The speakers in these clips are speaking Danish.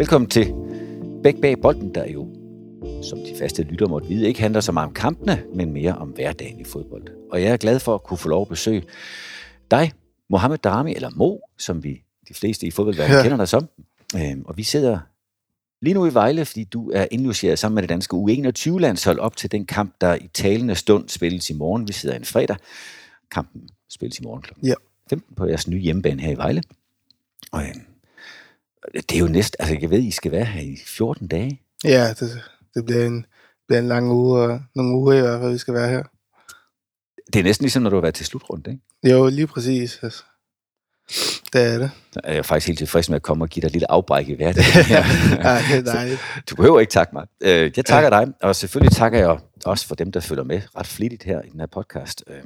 Velkommen til Bæk bag bolden, der jo, som de faste lytter måtte vide, ikke handler så meget om kampene, men mere om hverdagen i fodbold. Og jeg er glad for at kunne få lov at besøge dig, Mohamed Darami, eller Mo, som vi de fleste i fodboldverdenen ja. kender dig som. Øhm, og vi sidder lige nu i Vejle, fordi du er indlogeret sammen med det danske U21-landshold op til den kamp, der i talende stund spilles i morgen. Vi sidder en fredag. Kampen spilles i morgen kl. Ja. 15 på jeres nye hjemmebane her i Vejle. Og øhm, det er jo næsten, altså jeg ved, I skal være her i 14 dage. Ja, det, det bliver, en, bliver en lang uge, og nogle uger i hvert fald, vi skal være her. Det er næsten ligesom, når du har været til slutrunde, ikke? Jo, lige præcis. Altså. Det er det. Så er jeg faktisk helt tilfreds med at komme og give dig et lille afbræk i hverdagen. Ej, det er dejligt. Du behøver ikke takke mig. Øh, Jeg takker dig, og selvfølgelig takker jeg også for dem, der følger med ret flittigt her i den her podcast. Øh,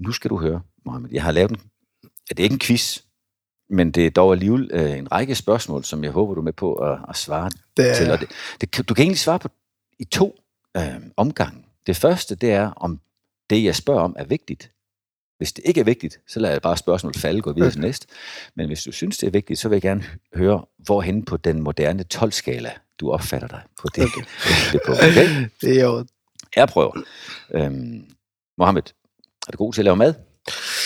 Nu skal du høre, Mohammed. Jeg har lavet en, det er ikke en quiz, men det er dog alligevel øh, en række spørgsmål, som jeg håber, du er med på at, at svare Det til. Og det, det, du kan egentlig svare på i to øh, omgange. Det første, det er, om det, jeg spørger om, er vigtigt. Hvis det ikke er vigtigt, så lader jeg bare spørgsmålet falde, gå videre til næste. Men hvis du synes, det er vigtigt, så vil jeg gerne hø- høre, hvorhen på den moderne 12-skala, du opfatter dig på det, okay. det punkt. Okay? det er jo Jeg prøver. Øhm, Mohammed, er du god til at lave mad?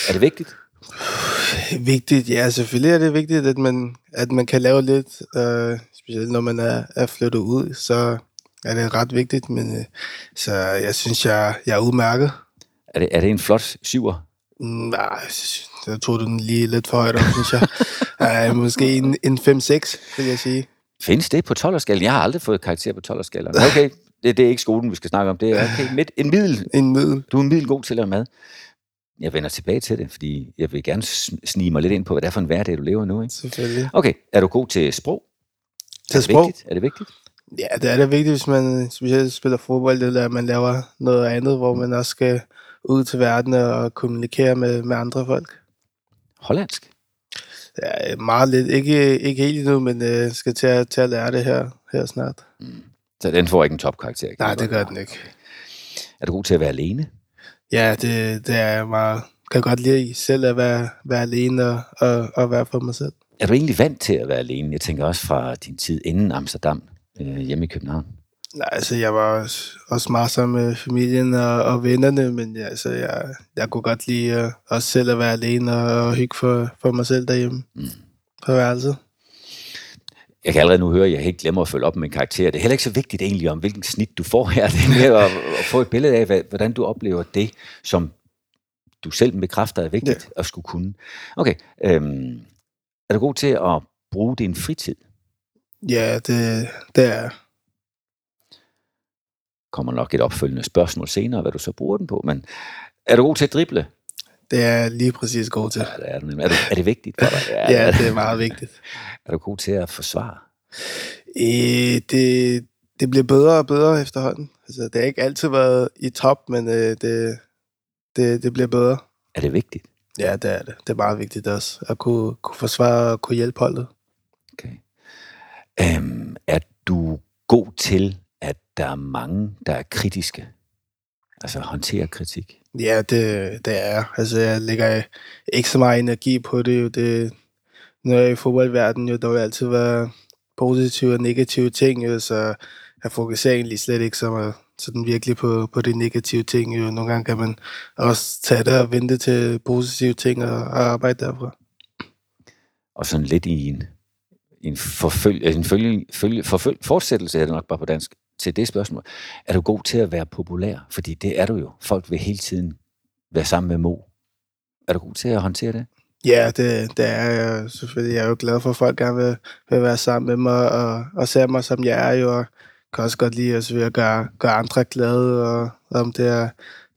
Er det vigtigt? Vigtigt. Ja, selvfølgelig er det vigtigt, at man, at man kan lave lidt. Øh, specielt når man er, er flyttet ud, så er det ret vigtigt. Men øh, så jeg synes, jeg, jeg er udmærket. Er det, er det en flot syver? Mm, Nej, jeg jeg tog den lige lidt for højt op, synes jeg. Ej, måske en, en 5-6, vil jeg sige. Findes det på 12 Jeg har aldrig fået karakter på 12 Okay, det, det er ikke skolen, vi skal snakke om. Det er okay, midt, en middel. En middel. Du er en middel god til at lave mad. Jeg vender tilbage til det, fordi jeg vil gerne sn- snige mig lidt ind på, hvad det er for en hverdag, du lever nu. Ikke? Selvfølgelig. Okay, er du god til sprog? Til er det sprog? Vigtigt? Er det vigtigt? Ja, det er da vigtigt, hvis man specielt spiller fodbold, eller at man laver noget andet, hvor man også skal ud til verden og kommunikere med, med andre folk. Hollandsk? Ja, meget lidt. Ikke, ikke helt endnu, men øh, skal til at, til at lære det her, her snart. Så den får ikke en topkarakter? Nej, det gør den ikke. Er du god til at være alene? Ja, det, det er jeg meget... Kan godt lide selv at være, være alene og, og, og være for mig selv. Er du egentlig vant til at være alene? Jeg tænker også fra din tid inden Amsterdam, øh, hjemme i København. Nej, altså jeg var også, også meget sammen med familien og, og vennerne, men ja, altså, jeg, jeg kunne godt lide uh, også selv at være alene og, og hygge for, for mig selv derhjemme Mm. på værelset. Jeg kan allerede nu høre, at jeg ikke glemmer at følge op med en karakter. Det er heller ikke så vigtigt egentlig om, hvilken snit du får her. Det er mere at, at få et billede af, hvordan du oplever det, som du selv bekræfter er vigtigt ja. at skulle kunne. Okay, øhm, er du god til at bruge din fritid? Ja, det, det er. Kommer nok et opfølgende spørgsmål senere, hvad du så bruger den på. Men er du god til at drible? Det er lige præcis god til. Ja, det er, er, det, er det vigtigt for dig? Ja, det er meget vigtigt. Er du god til at forsvare? Øh, det, det bliver bedre og bedre efterhånden. Altså, det har ikke altid været i top, men øh, det, det, det bliver bedre. Er det vigtigt? Ja, det er det. Det er meget vigtigt også, at kunne, kunne forsvare og kunne hjælpe holdet. Okay. Øhm, er du god til, at der er mange, der er kritiske? Altså håndtere kritik? Ja, det, det er. Altså, jeg lægger ikke så meget energi på det. Jo. det når jeg er i fodboldverdenen, jo, der vil altid være positive og negative ting, jo, så jeg fokuserer egentlig slet ikke så meget sådan virkelig på, på de negative ting. Jo. Nogle gange kan man også tage det og vente til positive ting og, og arbejde derfra. Og sådan lidt i en, en, forfølg, en følge, følge, forfølg, fortsættelse, er det nok bare på dansk, til det spørgsmål. Er du god til at være populær? Fordi det er du jo. Folk vil hele tiden være sammen med Mo. Er du god til at håndtere det? Ja, det, det er jeg selvfølgelig. Jeg er jo glad for, at folk gerne vil, vil være sammen med mig og, og se mig, som jeg er jo. Og kan også godt lide at, at gøre, gøre andre glade, og om det er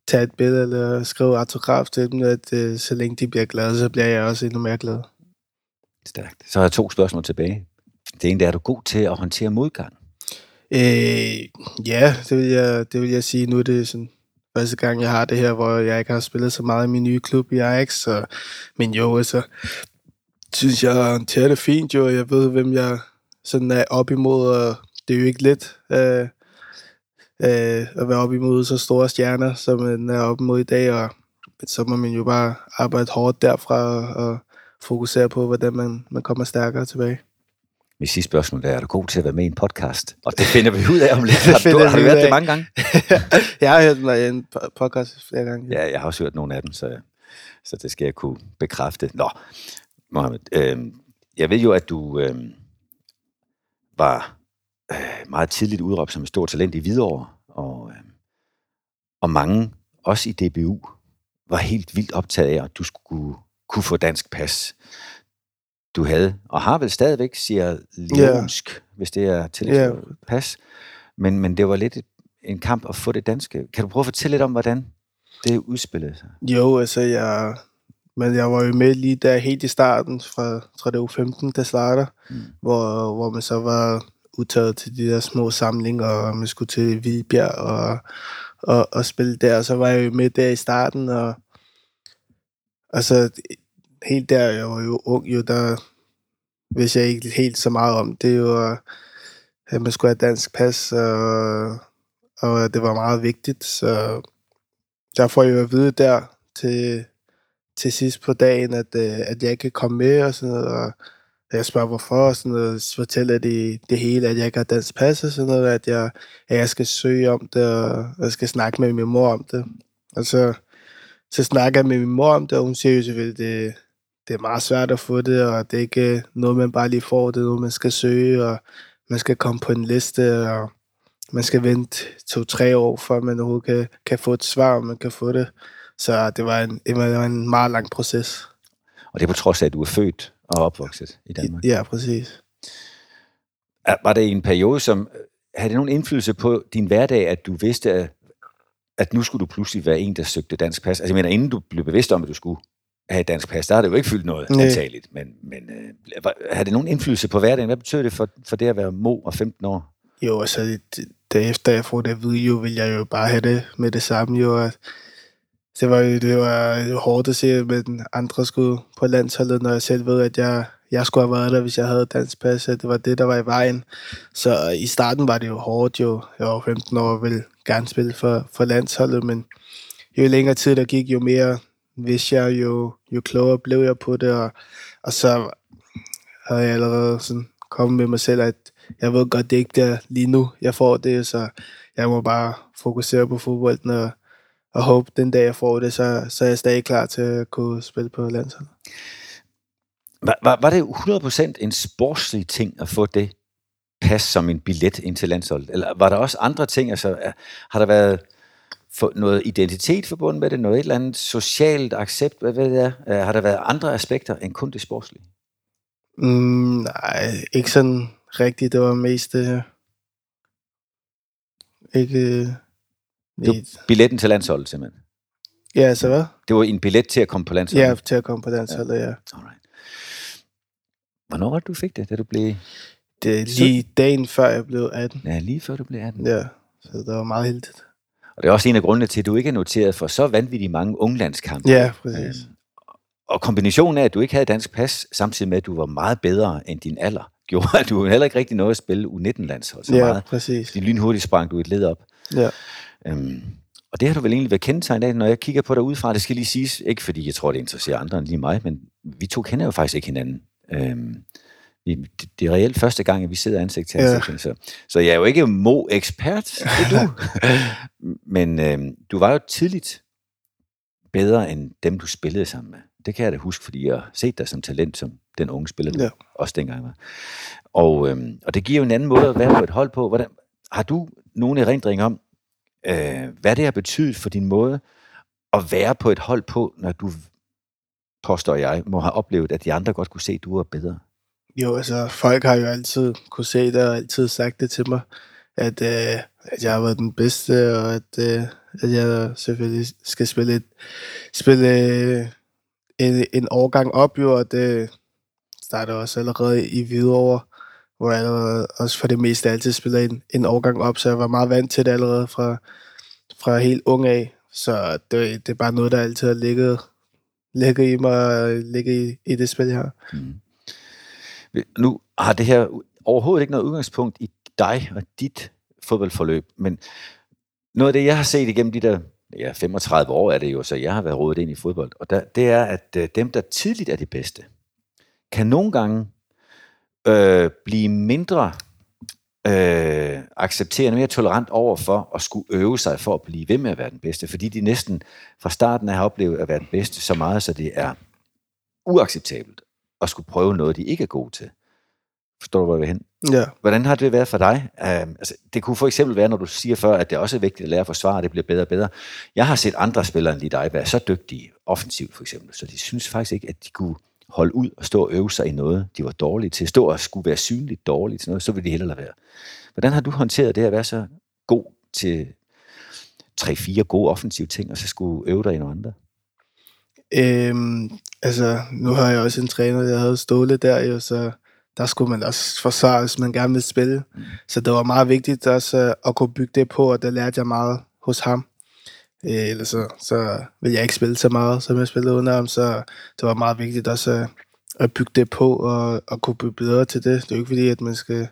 tage et billede eller skrive autograf til dem, at øh, så længe de bliver glade, så bliver jeg også endnu mere glad. Stærkt. Så har jeg to spørgsmål tilbage. Det ene er, er du god til at håndtere modgang? Øh, ja, det vil, jeg, det vil jeg sige. Nu er det sådan første gang, jeg har det her, hvor jeg ikke har spillet så meget i min nye klub i Ajax. Så, men jo, altså, synes jeg håndterer det fint jo. Jeg ved, hvem jeg sådan er op imod, og det er jo ikke let øh, øh, at være op imod så store stjerner, som man er op imod i dag, og så må man jo bare arbejde hårdt derfra og, og fokusere på, hvordan man, man kommer stærkere tilbage. Mit sidste spørgsmål er, er du god til at være med i en podcast? Og det finder vi ud af om lidt. Har, du, har du af. det mange gange? jeg har hørt en po- podcast flere gange. Ja, jeg har også hørt nogle af dem, så, så det skal jeg kunne bekræfte. Nå, Mohammed, øh, jeg ved jo, at du øh, var øh, meget tidligt udråbt som et stort talent i Hvidovre, og, øh, og mange, også i DBU, var helt vildt optaget af, at du skulle kunne få dansk pas. Du havde, og har vel stadigvæk, siger Leonsk, yeah. hvis det er til Ja. pas. Men, men det var lidt en kamp at få det danske. Kan du prøve at fortælle lidt om, hvordan det udspillede sig? Jo, altså jeg... Men jeg var jo med lige der helt i starten, fra jeg tror det var 15, der starter, mm. hvor, hvor man så var udtaget til de der små samlinger, og man skulle til Hvidbjerg og, og, og spille der. Og så var jeg jo med der i starten, og altså helt der, jeg var jo ung, jo der vidste jeg ikke helt så meget om. Det er jo, at man skulle have dansk pas, og, og det var meget vigtigt, så der får jeg jo at vide der til, til sidst på dagen, at, øh, at jeg ikke kan komme med og sådan noget, og jeg spørger hvorfor, og sådan noget, så fortæller de det hele, at jeg ikke har dansk pas og sådan noget, at jeg, at jeg skal søge om det, og jeg skal snakke med min mor om det. Og så, så snakker jeg med min mor om det, og hun siger jo selvfølgelig, det, det er meget svært at få det, og det er ikke noget, man bare lige får, det er noget, man skal søge, og man skal komme på en liste, og man skal vente to-tre år, før man overhovedet kan, kan få et svar, om man kan få det. Så det var en, det var en meget lang proces. Og det er på trods af, at du er født og opvokset i Danmark. Ja, præcis. Var det i en periode, som havde det nogen indflydelse på din hverdag, at du vidste, at, at nu skulle du pludselig være en, der søgte dansk pas? Altså jeg mener, inden du blev bevidst om, at du skulle have et dansk pas, der har det jo ikke fyldt noget Nej. antageligt. Men, men øh, havde det nogen indflydelse på hverdagen? Hvad betød det for, for det at være mo og 15 år? Jo, altså, det, det, efter jeg får det at vide, jo, vil jeg jo bare have det med det samme, jo. At det var jo det var hårdt at se, at andre skulle på landsholdet, når jeg selv ved, at jeg, jeg skulle have været der, hvis jeg havde dansk pas, det var det, der var i vejen. Så i starten var det jo hårdt, jo. Jeg var 15 år og ville gerne spille for, for landsholdet, men jo længere tid der gik, jo mere vidste jeg, jo, jo klogere blev jeg på det, og, og så havde jeg allerede sådan kommet med mig selv, at jeg ved godt, det er ikke der lige nu, jeg får det, så jeg må bare fokusere på fodbolden og, og håbe, den dag jeg får det, så, så er jeg stadig klar til at kunne spille på landsholdet. Var, var, var det 100% en sportslig ting at få det pas som en billet ind til landsholdet? Eller var der også andre ting? Altså, har der været for noget identitet forbundet med det? Noget et eller andet socialt accept? Hvad ved jeg? Øh, Har der været andre aspekter end kun det sportslige? Mm, nej, ikke sådan rigtigt. Det var mest... Øh, ikke... Øh, Du- et- Billetten til landsholdet simpelthen. ja, så hvad? Det var en billet til at komme på landsholdet? Ja, til at komme på landsholdet, ja. Alright. Hvornår var det, du fik det? Da du blev... Det er lige dagen før jeg blev 18. Ja, lige før du blev 18. Ja, så det var meget heldigt. Og det er også en af grundene til, at du ikke er noteret for så vanvittigt mange unglandskampe. Ja, præcis. Øhm, Og kombinationen af, at du ikke havde dansk pas, samtidig med, at du var meget bedre end din alder, gjorde, at du heller ikke rigtig nåede at spille U19-landshold så Ja, meget. præcis. De lynhurtigt sprang du et led op. Ja. Øhm, og det har du vel egentlig været kendetegnet af, når jeg kigger på dig udefra. Det skal lige siges, ikke fordi jeg tror, det interesserer andre end lige mig, men vi to kender jo faktisk ikke hinanden. Øhm, det, det er reelt første gang, at vi sidder ansigt til Ja. ansigt. Så, så jeg er jo ikke Mo-ekspert, det er du. men øhm, du var jo tidligt bedre end dem, du spillede sammen med. Det kan jeg da huske, fordi jeg har set dig som talent, som den unge spiller, du Ja. også dengang var. Og, øhm, og det giver jo en anden måde at være på et hold på. Hvordan, har du nogen erindring om, øh, hvad det har betydet for din måde at være på et hold på, når du, påstår jeg, må have oplevet, at de andre godt kunne se, at du var bedre? Jo, altså folk har jo altid kunne se det og altid sagt det til mig, at, øh, at jeg har været den bedste, og at, øh, at jeg selvfølgelig skal spille, et, spille øh, en, en årgang op, jo, og det starter også allerede i Hvidovre, hvor jeg også for det meste altid spiller en, en årgang op, så jeg var meget vant til det allerede fra, fra helt ung af. Så det, det er bare noget, der altid har ligget, ligget i mig, og ligget i, i det spil, jeg har. Mm. Nu har det her overhovedet ikke noget udgangspunkt i dig og dit fodboldforløb, men noget af det, jeg har set igennem de der ja, 35 år er det jo, så jeg har været rodet ind i fodbold, og der, det er, at øh, dem, der tidligt er det bedste, kan nogle gange øh, blive mindre øh, accepterende, mere tolerant over for at skulle øve sig for at blive ved med at være den bedste, fordi de næsten fra starten af har oplevet at være den bedste så meget, så det er uacceptabelt at skulle prøve noget, de ikke er gode til. Forstår du, hvor jeg vil hen? Ja. Hvordan har det været for dig? Uh, altså, det kunne for eksempel være, når du siger før, at det også er vigtigt at lære at forsvare, at det bliver bedre og bedre. Jeg har set andre spillere end lige dig være så dygtige, offensivt for eksempel, så de synes faktisk ikke, at de kunne holde ud og stå og øve sig i noget, de var dårlige til. Stå og skulle være synligt dårlige til noget, så ville de hellere lade være. Hvordan har du håndteret det at være så god til tre-fire gode offensive ting, og så skulle øve dig i noget andet? Øhm, altså, nu har jeg også en træner, jeg havde Ståle der, jo, så der skulle man også forsvare, hvis man gerne vil spille. Mm. Så det var meget vigtigt også øh, at kunne bygge det på, og det lærte jeg meget hos ham. Øh, ellers så, så vil jeg ikke spille så meget, som jeg spillede under ham, så det var meget vigtigt også at, at bygge det på, og, og kunne blive bedre til det. Det er jo ikke fordi, at man skal,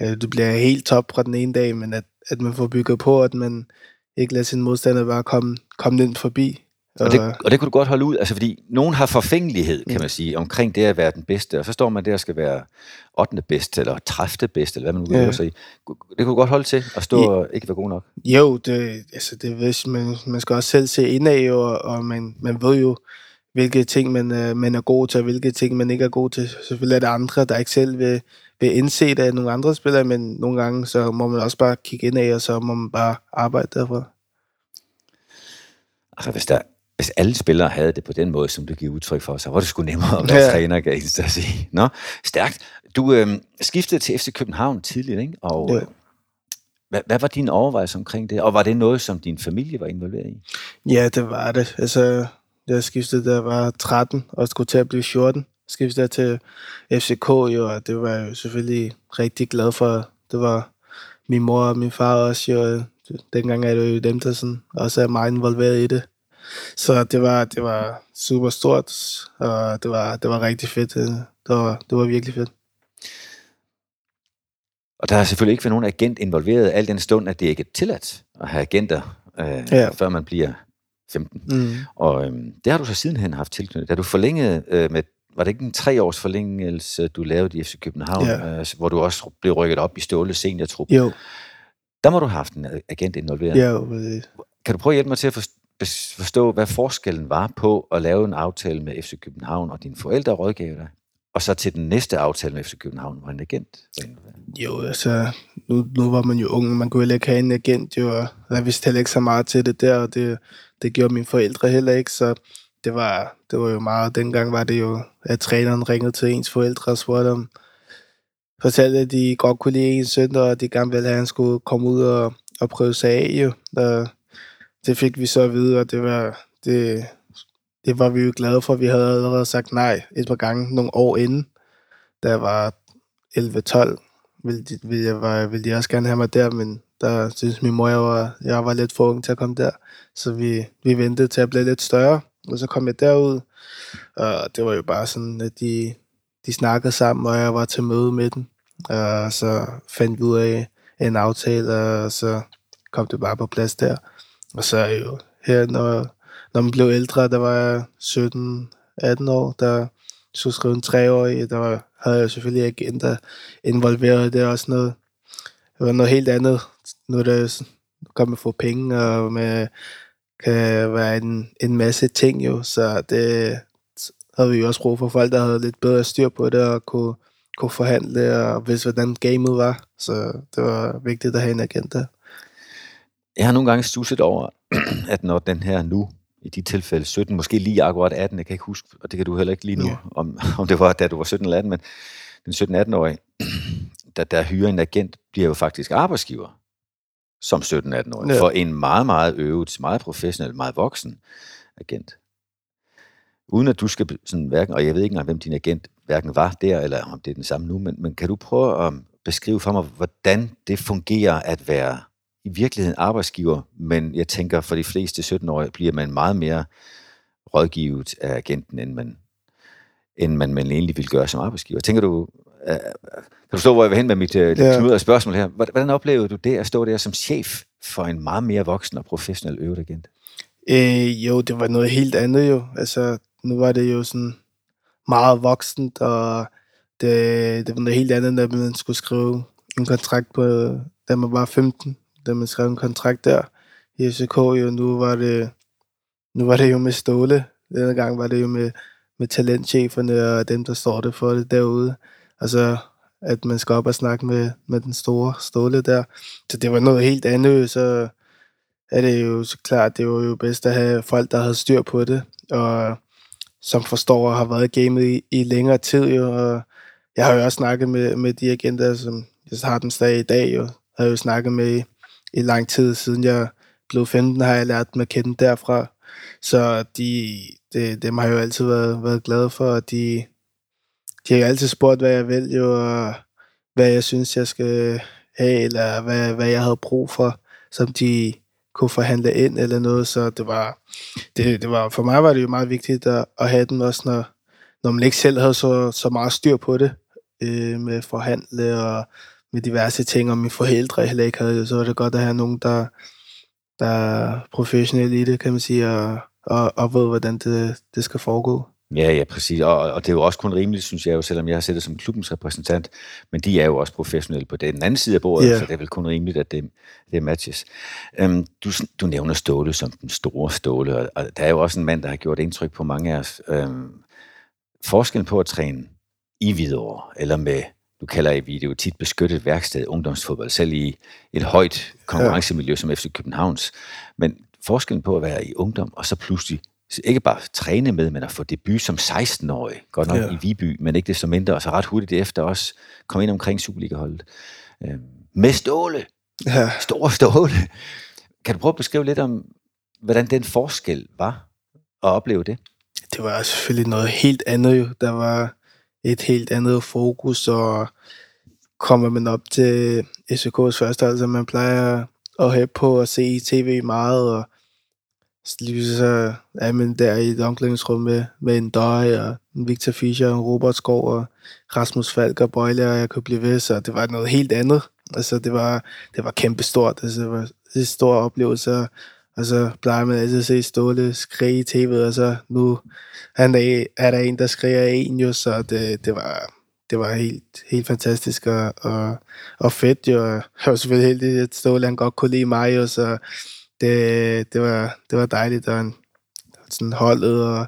ja, du bliver helt top fra den ene dag, men at, at man får bygget på, at man ikke lader sin modstander bare komme, komme ind forbi. Og det, og det kunne du godt holde ud, altså fordi nogen har forfængelighed, kan man sige, omkring det at være den bedste, og så står man der og skal være 8. bedste, eller 30. bedste, eller hvad man nu vil ja. sige. Det kunne du godt holde til, at stå ja. og ikke være god nok. Jo, det, altså det hvis man, man skal også selv se indad, og, og man, man ved jo, hvilke ting man, øh, man er god til, og hvilke ting man ikke er god til. Selvfølgelig er der andre, der ikke selv vil, vil indse det af nogle andre spillere, men nogle gange, så må man også bare kigge indad, og så må man bare arbejde derfra. Altså hvis der hvis alle spillere havde det på den måde, som du giver udtryk for, så var det sgu nemmere at være ja. træner, kan jeg at sige. Nå, stærkt. Du øh, skiftede til FC København tidligt, ikke? Og ja. hvad, hvad var din overvejelse omkring det? Og var det noget, som din familie var involveret i? Ja, det var det. Altså, jeg skiftede, da jeg var 13, og skulle til at blive 14. Skiftede jeg til FCK, jo, og det var jeg jo selvfølgelig rigtig glad for. Det var min mor og min far også, jo. Dengang er det jo dem, der sådan, også er meget involveret i det. Så det var, det var super stort, og det var, det var rigtig fedt. Det var, det var virkelig fedt. Og der har selvfølgelig ikke været nogen agent involveret, al den stund, at det ikke er tilladt at have agenter, øh, ja. før man bliver 15. Mm. Og øhm, det har du så sidenhen haft tilknyttet. Da du forlængede øh, med, var det ikke en tre års forlængelse, du lavede i FC København, ja. øh, hvor du også blev rykket op i Ståle seniortrup? Jo. Der må du have haft en agent involveret. Ja, jo. Kan du prøve at hjælpe mig til at forstå, hvad forskellen var på at lave en aftale med FC København, og dine forældre rådgav dig, og så til den næste aftale med FC København, hvor en agent Jo, altså, nu, nu var man jo ung, man kunne heller ikke have en agent, jo, og jeg vidste heller ikke så meget til det der, og det, det gjorde mine forældre heller ikke, så det var, det var jo meget, dengang var det jo, at træneren ringede til ens forældre og spurgte om, fortalte, at de godt kunne lide ens søn, og de gerne ville have, at han skulle komme ud og, og prøve sig af, jo. Og det fik vi så at vide, og det var, det, det var vi jo glade for. Vi havde allerede sagt nej et par gange nogle år inden, da jeg var 11-12, ville de, ville, jeg, var, ville de også gerne have mig der, men der synes min mor, jeg var, jeg var lidt for ung til at komme der. Så vi, vi ventede til at blive lidt større, og så kom jeg derud. Og det var jo bare sådan, at de, de snakkede sammen, og jeg var til møde med dem. Og så fandt vi ud af en aftale, og så kom det bare på plads der. Og så er jo her, når, når man blev ældre, der var jeg 17-18 år, der skulle skrive en treårig, der var, havde jeg selvfølgelig agenter involveret. Det er også noget, det var noget helt andet. Nu er det kan man få penge, og man kan være en, en masse ting jo, så det havde vi jo også brug for folk, der havde lidt bedre styr på det, og kunne, kunne forhandle, og vidste, hvordan gamet var. Så det var vigtigt at have en agent der. Jeg har nogle gange stusset over, at når den her nu, i de tilfælde 17, måske lige akkurat 18, jeg kan ikke huske, og det kan du heller ikke lige nu, ja. om, om det var, da du var 17 eller 18, men den 17-18-årige, der, der hyrer en agent, bliver jo faktisk arbejdsgiver som 17-18-årig, ja. for en meget, meget øvet, meget professionel, meget voksen agent. Uden at du skal sådan hverken, og jeg ved ikke engang, hvem din agent hverken var der, eller om det er den samme nu, men, men kan du prøve at beskrive for mig, hvordan det fungerer at være i virkeligheden arbejdsgiver, men jeg tænker, for de fleste 17-årige bliver man meget mere rådgivet af agenten, end man, end man, man egentlig vil gøre som arbejdsgiver. Tænker du, uh, kan du forstå, hvor jeg vil hen med mit uh, ja. spørgsmål her? Hvordan oplevede du det at stå der som chef for en meget mere voksen og professionel øvet agent? Øh, jo, det var noget helt andet jo. Altså, nu var det jo sådan meget voksent, og det, det var noget helt andet, da man skulle skrive en kontrakt på, da man var 15, da man skrev en kontrakt der i FCK, jo nu var det, nu var det jo med Ståle. Denne gang var det jo med, med talentcheferne og dem, der står det for det derude. Altså, at man skal op og snakke med, med den store Ståle der. Så det var noget helt andet, så er det jo så klart, det var jo bedst at have folk, der havde styr på det, og som forstår og har været i gamet i, i længere tid. Jo, og jeg har jo også snakket med, med de agenter, som jeg har den stadig i dag. Jo. Jeg har jo snakket med i, lang tid, siden jeg blev 15, har jeg lært dem at kende derfra. Så de, de, dem har jeg jo altid været, været glad for, og de, de har jo altid spurgt, hvad jeg vil, jo, og hvad jeg synes, jeg skal have, eller hvad, hvad jeg havde brug for, som de kunne forhandle ind eller noget, så det var, det, det var, for mig var det jo meget vigtigt at, at have den også, når, når man ikke selv havde så, så meget styr på det, øh, med forhandle og med diverse ting, og mine forældre heller ikke havde, så var det godt at have nogen, der, der er professionelle i det, kan man sige, og, og, og ved, hvordan det, det skal foregå. Ja, ja, præcis. Og, og det er jo også kun rimeligt, synes jeg jo, selvom jeg har siddet som klubbens repræsentant, men de er jo også professionelle på den anden side af bordet, yeah. så det er vel kun rimeligt, at det, det matches. Um, du, du nævner Ståle som den store Ståle, og, og der er jo også en mand, der har gjort indtryk på mange af os. Um, forskellen på at træne i Hvidovre, eller med, du kalder i video tit beskyttet værksted, ungdomsfodbold, selv i et højt konkurrencemiljø ja. som FC Københavns, men forskellen på at være i ungdom, og så pludselig ikke bare træne med, men at få debut som 16-årig, godt nok ja. i Viby, men ikke det så mindre, og så ret hurtigt efter også komme ind omkring Superliga-holdet. Øh, med Ståle. Ja. Store Ståle. Kan du prøve at beskrive lidt om, hvordan den forskel var at opleve det? Det var selvfølgelig noget helt andet jo. Der var et helt andet fokus, og kommer man op til SVK's første, som man plejer at have på at se tv meget, og lige så er man der i et omklædningsrum med, med en døj, og en Victor Fischer, en Robert Skov, og Rasmus Falk og Bøjle, og jeg kunne blive ved, så det var noget helt andet. Altså, det var, det var kæmpestort. Altså, det var en stor oplevelse, og så plejer man altid at se Ståle skrige i tv'et, og så nu han er, er der en, der skriger en jo, så det, det var, det var helt, helt fantastisk og, og, og fedt jo. Jeg var selvfølgelig heldig, at Ståle han godt kunne lide mig jo, så det, det, var, det var dejligt, og sådan holdet og,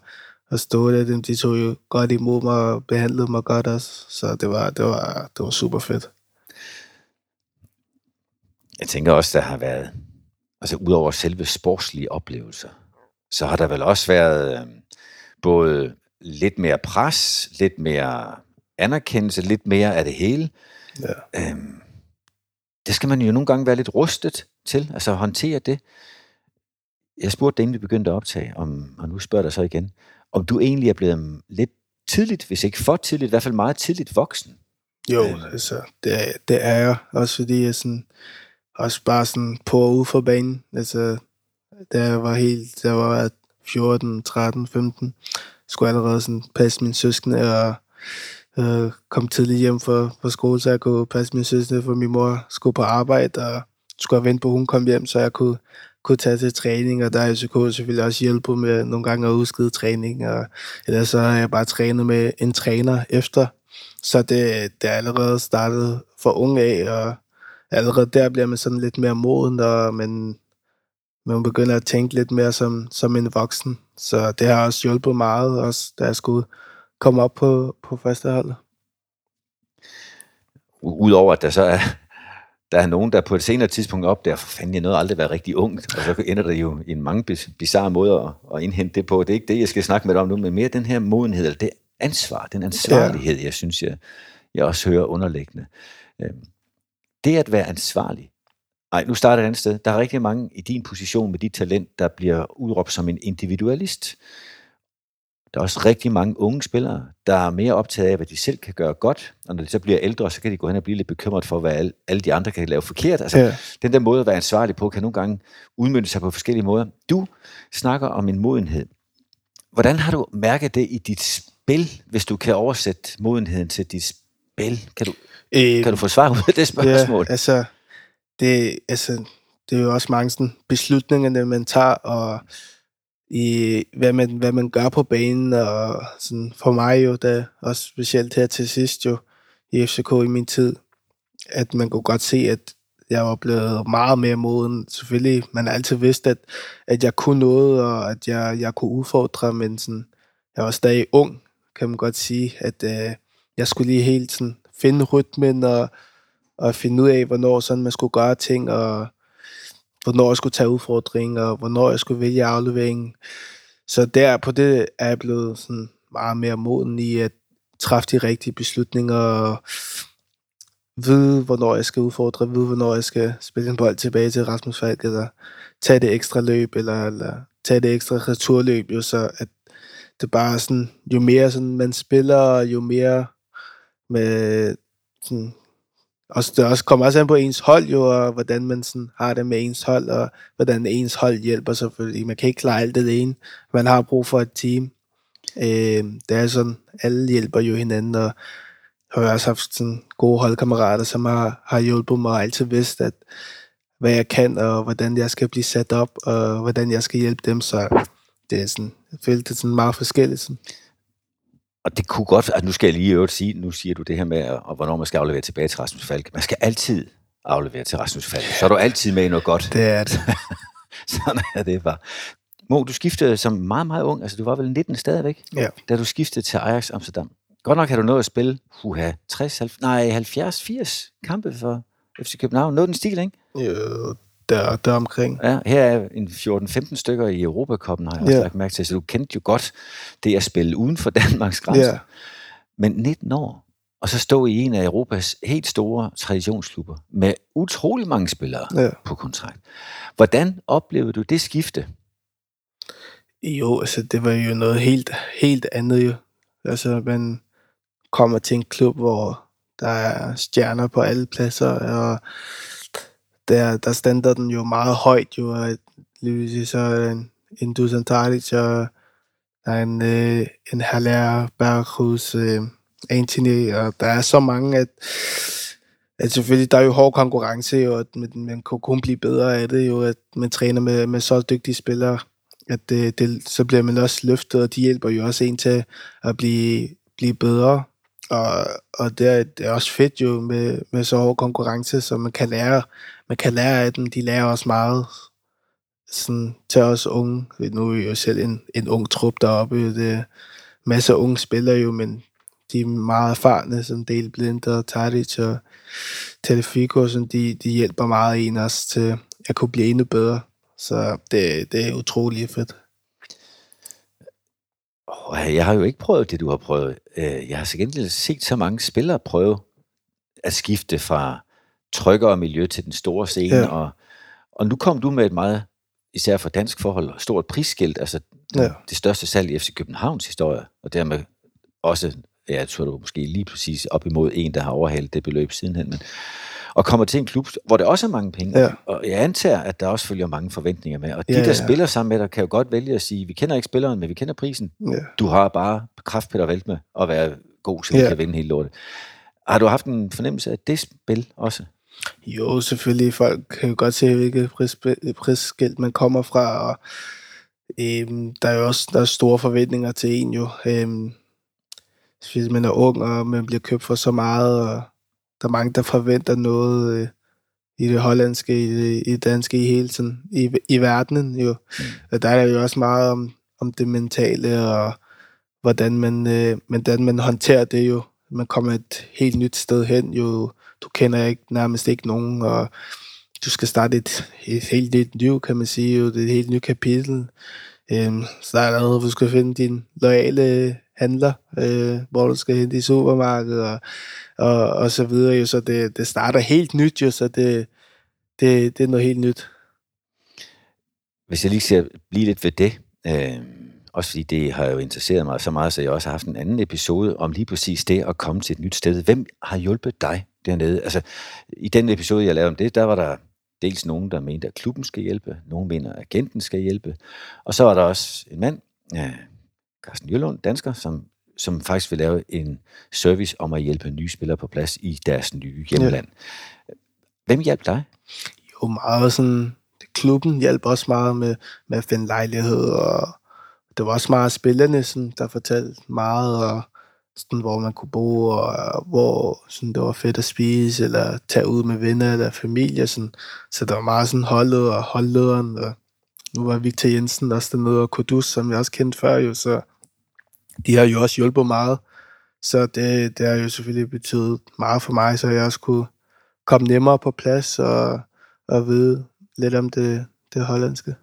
og Ståle, dem, de tog jo godt imod mig og behandlede mig godt også, så det var, det var, det var super fedt. Jeg tænker også, der har været, altså udover selve sportslige oplevelser, så har der vel også været øh, både lidt mere pres, lidt mere anerkendelse, lidt mere af det hele. Ja. Øhm, det skal man jo nogle gange være lidt rustet til, altså håndtere det. Jeg spurgte dig, inden vi begyndte at optage, om, og nu spørger jeg dig så igen, om du egentlig er blevet lidt tidligt, hvis ikke for tidligt, i hvert fald meget tidligt voksen. Jo, øh. altså, det er, det er jeg, også fordi jeg sådan, også bare sådan på og ude for banen, altså, da jeg var helt, der var 14, 13, 15, skulle jeg allerede sådan passe min søskende og øh, kom tidligt hjem fra, fra skole, så jeg kunne passe min søskende, for min mor skulle på arbejde, og skulle vente på, at hun kom hjem, så jeg kunne, kunne tage til træning, og der er SK selvfølgelig også hjælpe med nogle gange at udskide træning, og ellers så har jeg bare trænet med en træner efter, så det, det er allerede startet for unge af, og allerede der bliver man sådan lidt mere moden, og man, man begynder at tænke lidt mere som, som en voksen. Så det har også hjulpet meget, også da jeg skulle komme op på, på første hold. Udover at der så er, der er nogen, der på et senere tidspunkt opdager, for fanden, jeg nåede aldrig at være rigtig ung, og så ender det jo i en mange bizarre måder at, at indhente det på. Det er ikke det, jeg skal snakke med dig om nu, men mere den her modenhed, eller det ansvar, den ansvarlighed, ja. jeg synes, jeg, jeg også hører underliggende. Det at være ansvarlig, Nej, nu starter et andet sted. Der er rigtig mange i din position med dit talent, der bliver udråbt som en individualist. Der er også rigtig mange unge spillere, der er mere optaget af, hvad de selv kan gøre godt, og når de så bliver ældre, så kan de gå hen og blive lidt bekymret for, hvad alle, alle de andre kan lave forkert. Altså, ja. den der måde at være ansvarlig på, kan nogle gange udmynde sig på forskellige måder. Du snakker om en modenhed. Hvordan har du mærket det i dit spil, hvis du kan oversætte modenheden til dit spil? Kan du, øh, kan du få svar på det spørgsmål? Ja, altså, det, altså, det er jo også mange sådan, beslutninger, man tager, og i hvad man, hvad man gør på banen, og sådan for mig jo, da, også specielt her til sidst jo, i FCK i min tid, at man kunne godt se, at jeg var blevet meget mere moden. Selvfølgelig, man har altid vidst, at, at jeg kunne noget, og at jeg, jeg kunne udfordre, men sådan, jeg var stadig ung, kan man godt sige, at øh, jeg skulle lige helt sådan finde rytmen og, og finde ud af, hvornår sådan man skulle gøre ting, og hvornår jeg skulle tage udfordringer, og hvornår jeg skulle vælge afleveringen. Så der på det er jeg blevet sådan meget mere moden i at træffe de rigtige beslutninger, og vide, hvornår jeg skal udfordre, vide, hvornår jeg skal spille en bold tilbage til Rasmus Falk, eller tage det ekstra løb, eller, eller tage det ekstra returløb, jo, så at det bare sådan, jo mere sådan man spiller, jo mere med sådan, og det også kommer også an på ens hold jo, og hvordan man sådan har det med ens hold, og hvordan ens hold hjælper selvfølgelig. Man kan ikke klare alt det ene. Man har brug for et team. Øh, det er sådan, alle hjælper jo hinanden, og har også haft sådan gode holdkammerater, som har, har hjulpet mig og altid vidst, at hvad jeg kan, og hvordan jeg skal blive sat op, og hvordan jeg skal hjælpe dem, så det er sådan, jeg føler det er sådan meget forskelligt. Sådan. Og det kunne godt, at nu skal jeg lige øvrigt sige, nu siger du det her med, og hvornår man skal aflevere tilbage til Rasmus Falk. Man skal altid aflevere til Rasmus Falk. Så er du altid med i noget godt. Det er det. Sådan er det bare. Mo, du skiftede som meget, meget ung, altså du var vel 19 stadigvæk, Ja. da du skiftede til Ajax Amsterdam. Godt nok har du nået at spille, huha, 60, 70, nej, 70, 80 kampe for FC København. Noget den stil, ikke? Jo, der, der omkring. Ja, her er en 14-15 stykker i Europacupen, har jeg også Ja. lagt mærke til, så du kendte jo godt det at spille uden for Danmarks grænser. Ja. Men 19 år, og så stå i en af Europas helt store traditionsklubber med utrolig mange spillere Ja. på kontrakt. Hvordan oplevede du det skifte? Jo, altså det var jo noget helt, helt andet jo. Altså man kommer til en klub, hvor der er stjerner på alle pladser, og der, der stander den jo meget højt jo, og lige så en, en Dusan Tadic, og der er en, øh, en Haller Berghus, øh, Antony, og der er så mange, at, at selvfølgelig, der er jo hård konkurrence, jo, at man, man kan kun blive bedre af det, jo, at man træner med, med så dygtige spillere, at det, det, så bliver man også løftet, og de hjælper jo også en til at blive, blive bedre. Og, og det, er, det er også fedt jo med, med så hård konkurrence, så man kan lære, man kan lære af dem. De lærer også meget sådan, til os unge. Nu er vi jo selv en, en ung trup deroppe. Det er masser af unge spillere jo, men de er meget erfarne, som Dale Blind og Tadic og Telefico, som de, de hjælper meget en også til at kunne blive endnu bedre. Så det, det er utrolig fedt. Oh, jeg har jo ikke prøvet det, du har prøvet. Øh, Jeg har så gengæld set så mange spillere prøve at skifte fra tryggere miljø til den store scene. Ja. Og, og nu kom du med et meget, især for dansk forhold, stort prisskilt, altså Ja. det største salg i FC Københavns historie, og dermed også, ja, jeg tror du måske lige præcis op imod en, der har overhalet det beløb sidenhen, men, og kommer til en klub, hvor det også er mange penge, Ja. og jeg antager, at der også følger mange forventninger med, og de, Ja, der ja. spiller sammen med dig, kan jo godt vælge at sige, vi kender ikke spilleren, men vi kender prisen, Ja. du har bare kraft Peter Velt med at være god, så vi Ja. kan vinde hele lortet. Har du haft en fornemmelse af det spil også? Jo, selvfølgelig. Folk kan jo godt se, hvilket pris- prisskilt man kommer fra, og øhm, der er jo også der er store forventninger til en jo. Øhm, hvis man er ung, og man bliver købt for så meget, og der er mange, der forventer noget øh, i det hollandske, i det, i det danske, i hele tiden, i, i verdenen jo. Mm. Og der er jo også meget om, om det mentale, og hvordan man, øh, hvordan man håndterer det jo. Man kommer et helt nyt sted hen jo. Du kender ikke, nærmest ikke nogen, og du skal starte et, et helt nyt liv, kan man sige. Jo. Det er et helt nyt kapitel. Øhm, så der er hvor du skal finde din loyale handler, øh, hvor du skal hen i supermarkedet og, og, og så videre. Jo. Så det, det starter helt nyt, jo, så det, det, det er noget helt nyt. Hvis jeg lige skal blive lidt ved det, øh, også fordi det har jo interesseret mig så meget, så jeg også har haft en anden episode om lige præcis det at komme til et nyt sted. Hvem har hjulpet dig dernede? Altså, i den episode, jeg lavede om det, der var der dels nogen, der mente, at klubben skal hjælpe, nogen mener, at agenten skal hjælpe, og så var der også en mand, ja, Carsten Jølund, dansker, som, som faktisk vil lave en service om at hjælpe nye spillere på plads i deres nye hjemland. Ja. Hvem hjalp dig? Jo, meget sådan, klubben hjælper også meget med, med at finde lejlighed og det var også meget spillerne, sådan, der fortalte meget, og sådan, hvor man kunne bo, og hvor sådan, det var fedt at spise, eller tage ud med venner eller familie. Sådan. Så der var meget sådan holdet og holdlederen, og nu var Victor Jensen også dernede, og Kudus, som jeg også kendte før, jo, så de har jo også hjulpet meget. Så det, det har jo selvfølgelig betydet meget for mig, så jeg også kunne komme nemmere på plads og, og vide lidt om det, det hollandske.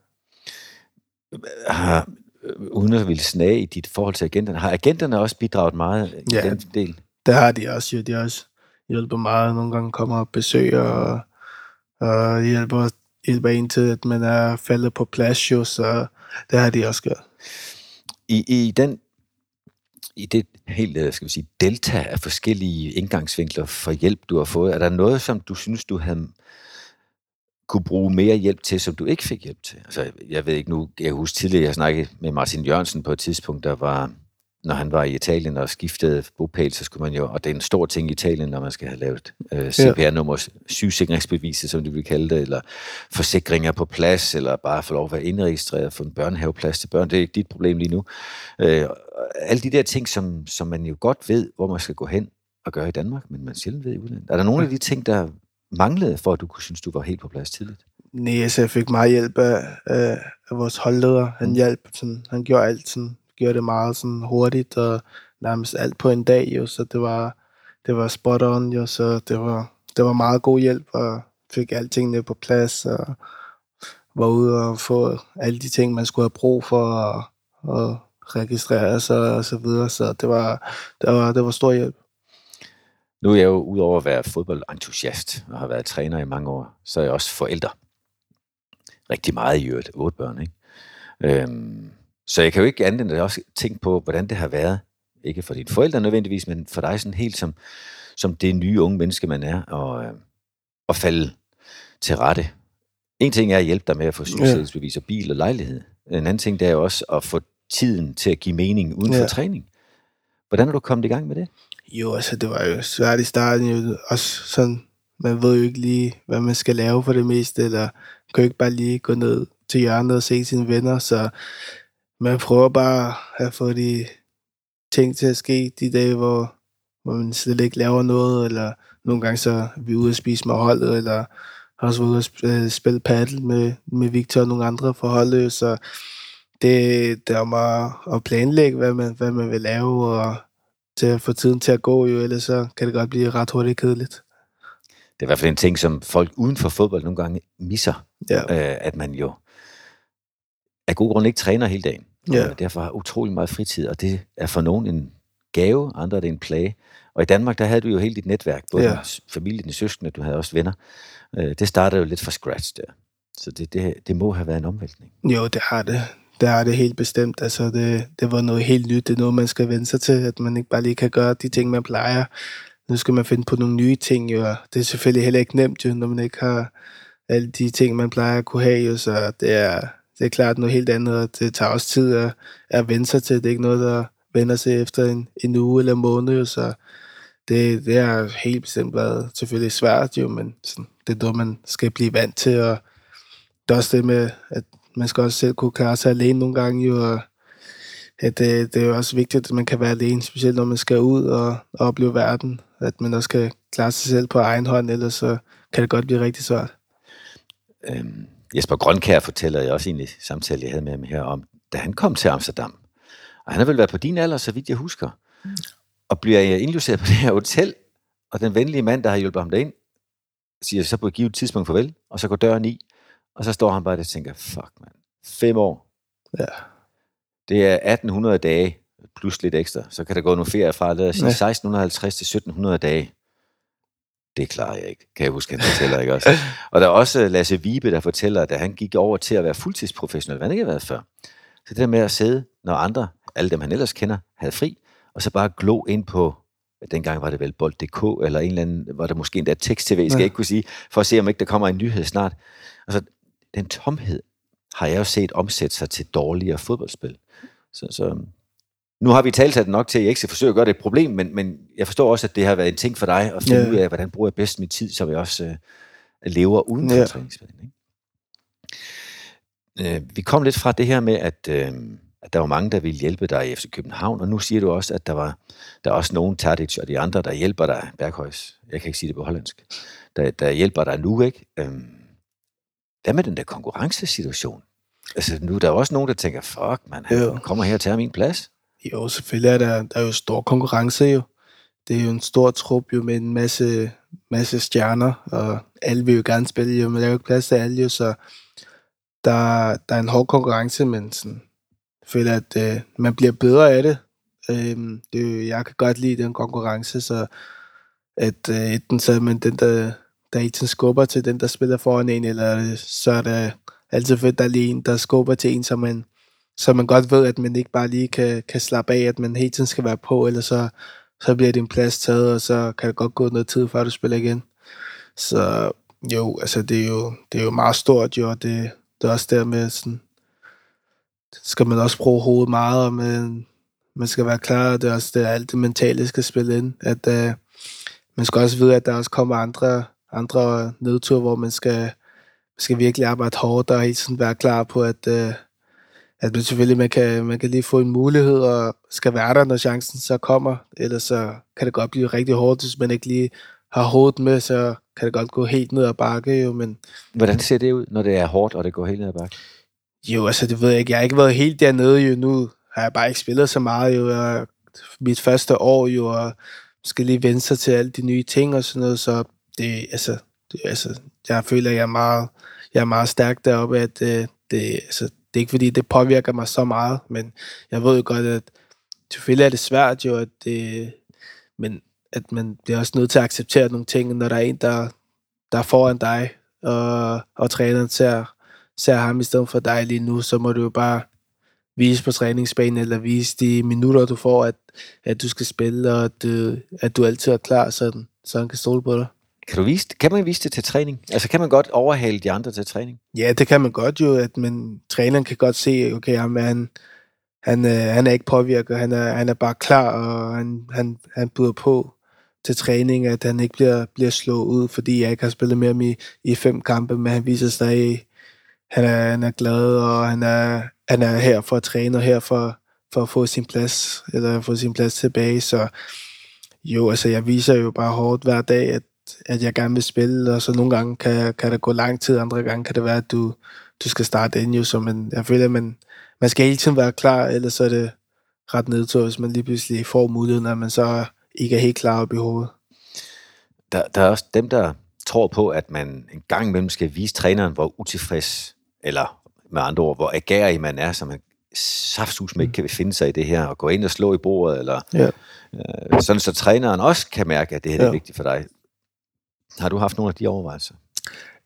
Har, uden at ville snage i dit forhold til agenterne, har agenterne også bidraget meget i Ja. den del? Det har de også, jo. De har også hjulpet meget. Nogle gange kommer og besøger, og, og hjælper, hjælper en til, at man er faldet på plads, jo. Så det har de også gjort. I, i den i det helt, øh, skal vi sige, delta af forskellige indgangsvinkler for hjælp, du har fået, er der noget, som du synes, du havde kunne bruge mere hjælp til, som du ikke fik hjælp til? Altså, jeg ved ikke nu, jeg husker tidligere, jeg snakkede med Martin Jørgensen på et tidspunkt, der var, når han var i Italien og skiftede bopæl, så skulle man jo, og det er en stor ting i Italien, når man skal have lavet øh, CPR-nummer, sygesikringsbeviset, som de vil kalde det, eller forsikringer på plads, eller bare få lov at være indregistreret for en børnehaveplads til børn. Det er ikke dit problem lige nu. Øh, alle de der ting, som, som man jo godt ved, hvor man skal gå hen og gøre i Danmark, men man sjældent ved i udlandet. Er der nogle af de ting, der manglede, for at du kunne synes, du var helt på plads tidligt? Nej, så jeg fik meget hjælp af, af, af vores holdleder. Han hjalp, sådan, han gjorde alt sådan, gjorde det meget sådan hurtigt, og nærmest alt på en dag, jo, så det var, det var spot on, jo, så det var, det var meget god hjælp, og fik alting ned på plads, og var ude og få alle de ting, man skulle have brug for, og, og registrere sig og så videre, så det var, det var, det var stor hjælp. Nu er jeg jo, udover at være fodboldentusiast og har været træner i mange år, så er jeg også forælder. Rigtig meget i øvrigt, otte børn, ikke? Øhm, så jeg kan jo ikke andet end at også tænke på, hvordan det har været, ikke for dine forældre nødvendigvis, men for dig sådan helt som, som det nye unge menneske, man er, og, øh, og falde til rette. En ting er at hjælpe dig med at få sygesikringsbevis og bil og lejlighed. En anden ting, det er også at få tiden til at give mening uden for Ja. træning. Hvordan er du kommet i gang med det? Jo, altså det var jo svært i starten, jo også sådan, man ved jo ikke lige, hvad man skal lave for det meste, eller kan jo ikke bare lige gå ned til hjørnet og se sine venner, så man prøver bare at få de ting til at ske de dage, hvor, hvor man slet ikke laver noget, eller nogle gange så er vi ude at spise med holdet, eller har også været ude at øh, spille paddle med, med Victor og nogle andre for holdet, så det, det er om at, at planlægge, hvad man, hvad man vil lave, og til at få tiden til at gå, jo, ellers så kan det godt blive ret hurtigt kedeligt. Det er i hvert fald en ting, som folk uden for fodbold nogle gange misser, Ja, øh, at man jo af god grund ikke træner hele dagen. Ja. Og derfor har utrolig meget fritid, og det er for nogen en gave, andre er det en plage. Og i Danmark, der havde du jo hele dit netværk, både Ja. familien, dine søskende, du havde også venner. Øh, det startede jo lidt fra scratch der. Så det, det, det må have været en omvæltning. jo, det har det. Det har det helt bestemt. Altså, det, det var noget helt nyt. Det er noget, man skal vende sig til, at man ikke bare lige kan gøre de ting, man plejer. Nu skal man finde på nogle nye ting, jo. Det er selvfølgelig heller ikke nemt, jo, når man ikke har alle de ting, man plejer at kunne have. Jo. Så det er, det er klart noget helt andet, og det tager også tid at, at vende sig til. Det er ikke noget, der vender sig efter en, en uge eller måned, så det, det har helt bestemt været selvfølgelig svært, jo, men sådan, det er noget, man skal blive vant til, og det er også det med, at man skal også selv kunne klare sig alene nogle gange, jo, og at det, det er jo også vigtigt, at man kan være alene, specielt når man skal ud og, og opleve verden, at man også kan klare sig selv på egen hånd, ellers så kan det godt blive rigtig svært. Øhm, Jesper Grønkær fortæller jeg også egentlig samtale, jeg havde med ham her om, da han kom til Amsterdam. Og han har vel været på din alder, så vidt jeg husker. Og bliver jeg indlogeret på det her hotel, og den venlige mand, der har hjulpet ham derind, siger så på et givet tidspunkt farvel, og så går døren i, og så står han bare der og tænker, fuck mand, fem år. Ja. Det er 1800 dage, plus lidt ekstra. Så kan der gå nogle ferie fra, lad os sige Ja. 1650 til 1700 dage. Det klarer jeg ikke, kan jeg huske, han fortæller, ikke også? Og der er også Lasse Vibe, der fortæller, at da han gik over til at være fuldtidsprofessionel, hvad han ikke har været før. Så det der med at sidde, når andre, alle dem han ellers kender, havde fri, og så bare glo ind på, dengang var det vel bold.dk, eller en eller anden, var der måske endda tekst-tv, skal Ja. jeg ikke kunne sige, for at se, om ikke der kommer en nyhed snart. Altså, den tomhed har jeg jo set omsætte sig til dårligere fodboldspil. Så, så nu har vi talt det nok til, at jeg ikke skal forsøge at gøre det et problem, men, men jeg forstår også, at det har været en ting for dig at finde Ja. ud af, hvordan bruger jeg bedst min tid, så jeg også øh, lever uden for Ja. træningsbanen. Ikke? Øh, vi kom lidt fra det her med, at, øh, at der var mange, der ville hjælpe dig i FC København, og nu siger du også, at der var der er også nogen, Tadic og de andre, der hjælper dig, Berghøjs, jeg kan ikke sige det på hollandsk, der, der hjælper dig nu, ikke? Øhm, hvad med den der konkurrencesituation? Altså, nu der er der også nogen, der tænker, fuck, man, han Jo. kommer her og tager min plads. Jo, selvfølgelig er der, der er jo stor konkurrence jo. Det er jo en stor trup jo med en masse, masse stjerner, og alle vil jo gerne spille jo, men der er jo ikke plads til alle jo, så der, der er en hård konkurrence, men sådan, jeg føler, at øh, man bliver bedre af det. Øh, det er jo, jeg kan godt lide den konkurrence, så at øh, enten så er man den, der, der hele tiden skubber til den, der spiller foran en, eller så er det altid fedt, der er lige en, der skubber til en, så man, så man godt ved, at man ikke bare lige kan, kan slappe af, at man hele tiden skal være på, eller så, så bliver din plads taget, og så kan det godt gå noget tid, før du spiller igen. Så jo, altså det er jo, det er jo meget stort, jo, og det, det er også der med sådan, skal man også bruge hovedet meget, og man, man skal være klar, og det er også det, alt det mentale skal spille ind, at uh, man skal også vide, at der også kommer andre, andre nedture, hvor man skal, skal virkelig arbejde hårdt, og hele tiden være klar på, at, uh, at man selvfølgelig man kan, man kan lige få en mulighed, og skal være der, når chancen så kommer, ellers så kan det godt blive rigtig hårdt, hvis man ikke lige har hovedet med, så kan det godt gå helt ned ad bakke, jo, men Hvordan ser det ud, når det er hårdt, og det går helt ned ad bakke? jo, altså det ved jeg ikke. Jeg har ikke været helt dernede jo nu. Har jeg bare ikke spillet så meget jo. Jeg, mit første år jo, og skal lige vende sig til alle de nye ting og sådan noget, så det, altså, det, altså jeg føler, at jeg er meget, jeg er meget stærk deroppe, at det, det, altså, det er ikke fordi, det påvirker mig så meget, men jeg ved jo godt, at selvfølgelig er det svært jo, at det, men at man bliver også nødt til at acceptere nogle ting, når der er en, der, der er foran dig, og, og træneren ser, ser ham i stedet for dig lige nu, så må du jo bare vise på træningsbanen, eller vise de minutter, du får, at, at du skal spille, og at, øh, at du altid er klar, så, den- så han kan stole på dig. Kan, du vise, kan man vise det til træning? Altså, kan man godt overhale de andre til træning? Ja, det kan man godt jo, at man, træneren kan godt se, okay, jamen, han, han, øh, han er ikke påvirket, han er, han er bare klar, og han, han, han byder på til træning, at han ikke bliver, bliver slået ud, fordi jeg ikke har spillet med ham i, i fem kampe, men han viser sig, han er, han er glad, og han er, han er her for at træne, og her for, for at få sin plads, eller få sin plads tilbage, så jo, altså jeg viser jo bare hårdt hver dag, at, at jeg gerne vil spille, og så nogle gange kan, kan der gå lang tid, andre gange kan det være, at du, du skal starte ind jo, så man, jeg føler, at man, man skal hele tiden være klar, ellers så er det ret nedtur, hvis man lige pludselig får muligheden, når man så ikke er helt klar op i hovedet. Der, der er også dem, der tror på, at man en gang imellem skal vise træneren, hvor utilfreds, eller med andre ord, hvor agerig man er, så man saftsus ikke kan finde sig i det her, og gå ind og slå i bordet, eller Ja. øh, sådan så træneren også kan mærke, at det her ja. er vigtigt for dig. Har du haft nogle af de overvejelser?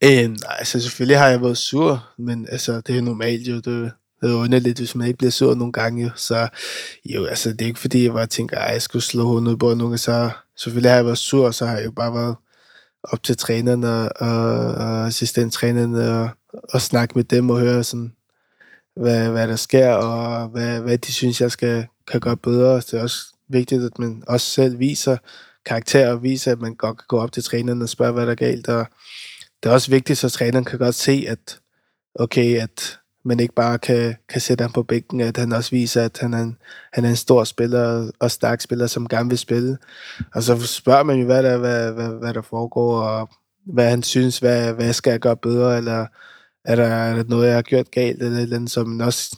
Øh, nej, altså selvfølgelig har jeg været sur, men altså, det er normalt jo, det, det er underligt, hvis man ikke bliver sur nogle gange jo, så jo, altså, det er ikke fordi, jeg bare tænker, at jeg skulle slå hovedet på nogen, så selvfølgelig har jeg været sur, og så har jeg jo bare været op til trænerne og, og, assistenttrænerne og, og øh, snakke med dem og høre sådan, hvad, hvad der sker, og hvad, hvad de synes, jeg skal, kan gøre bedre. Det er også vigtigt, at man også selv viser karakter og vise, at man godt kan gå op til træneren og spørge, hvad der er galt, og det er også vigtigt, så træneren kan godt se, at okay, at man ikke bare kan, kan sætte ham på bænken, at han også viser, at han er en, han er en stor spiller og stærk spiller, som gerne vil spille. Og så spørger man jo, hvad der, hvad, hvad, hvad der foregår, og hvad han synes, hvad, hvad skal jeg gøre bedre, eller er der, er der noget, jeg har gjort galt, eller et eller andet, som også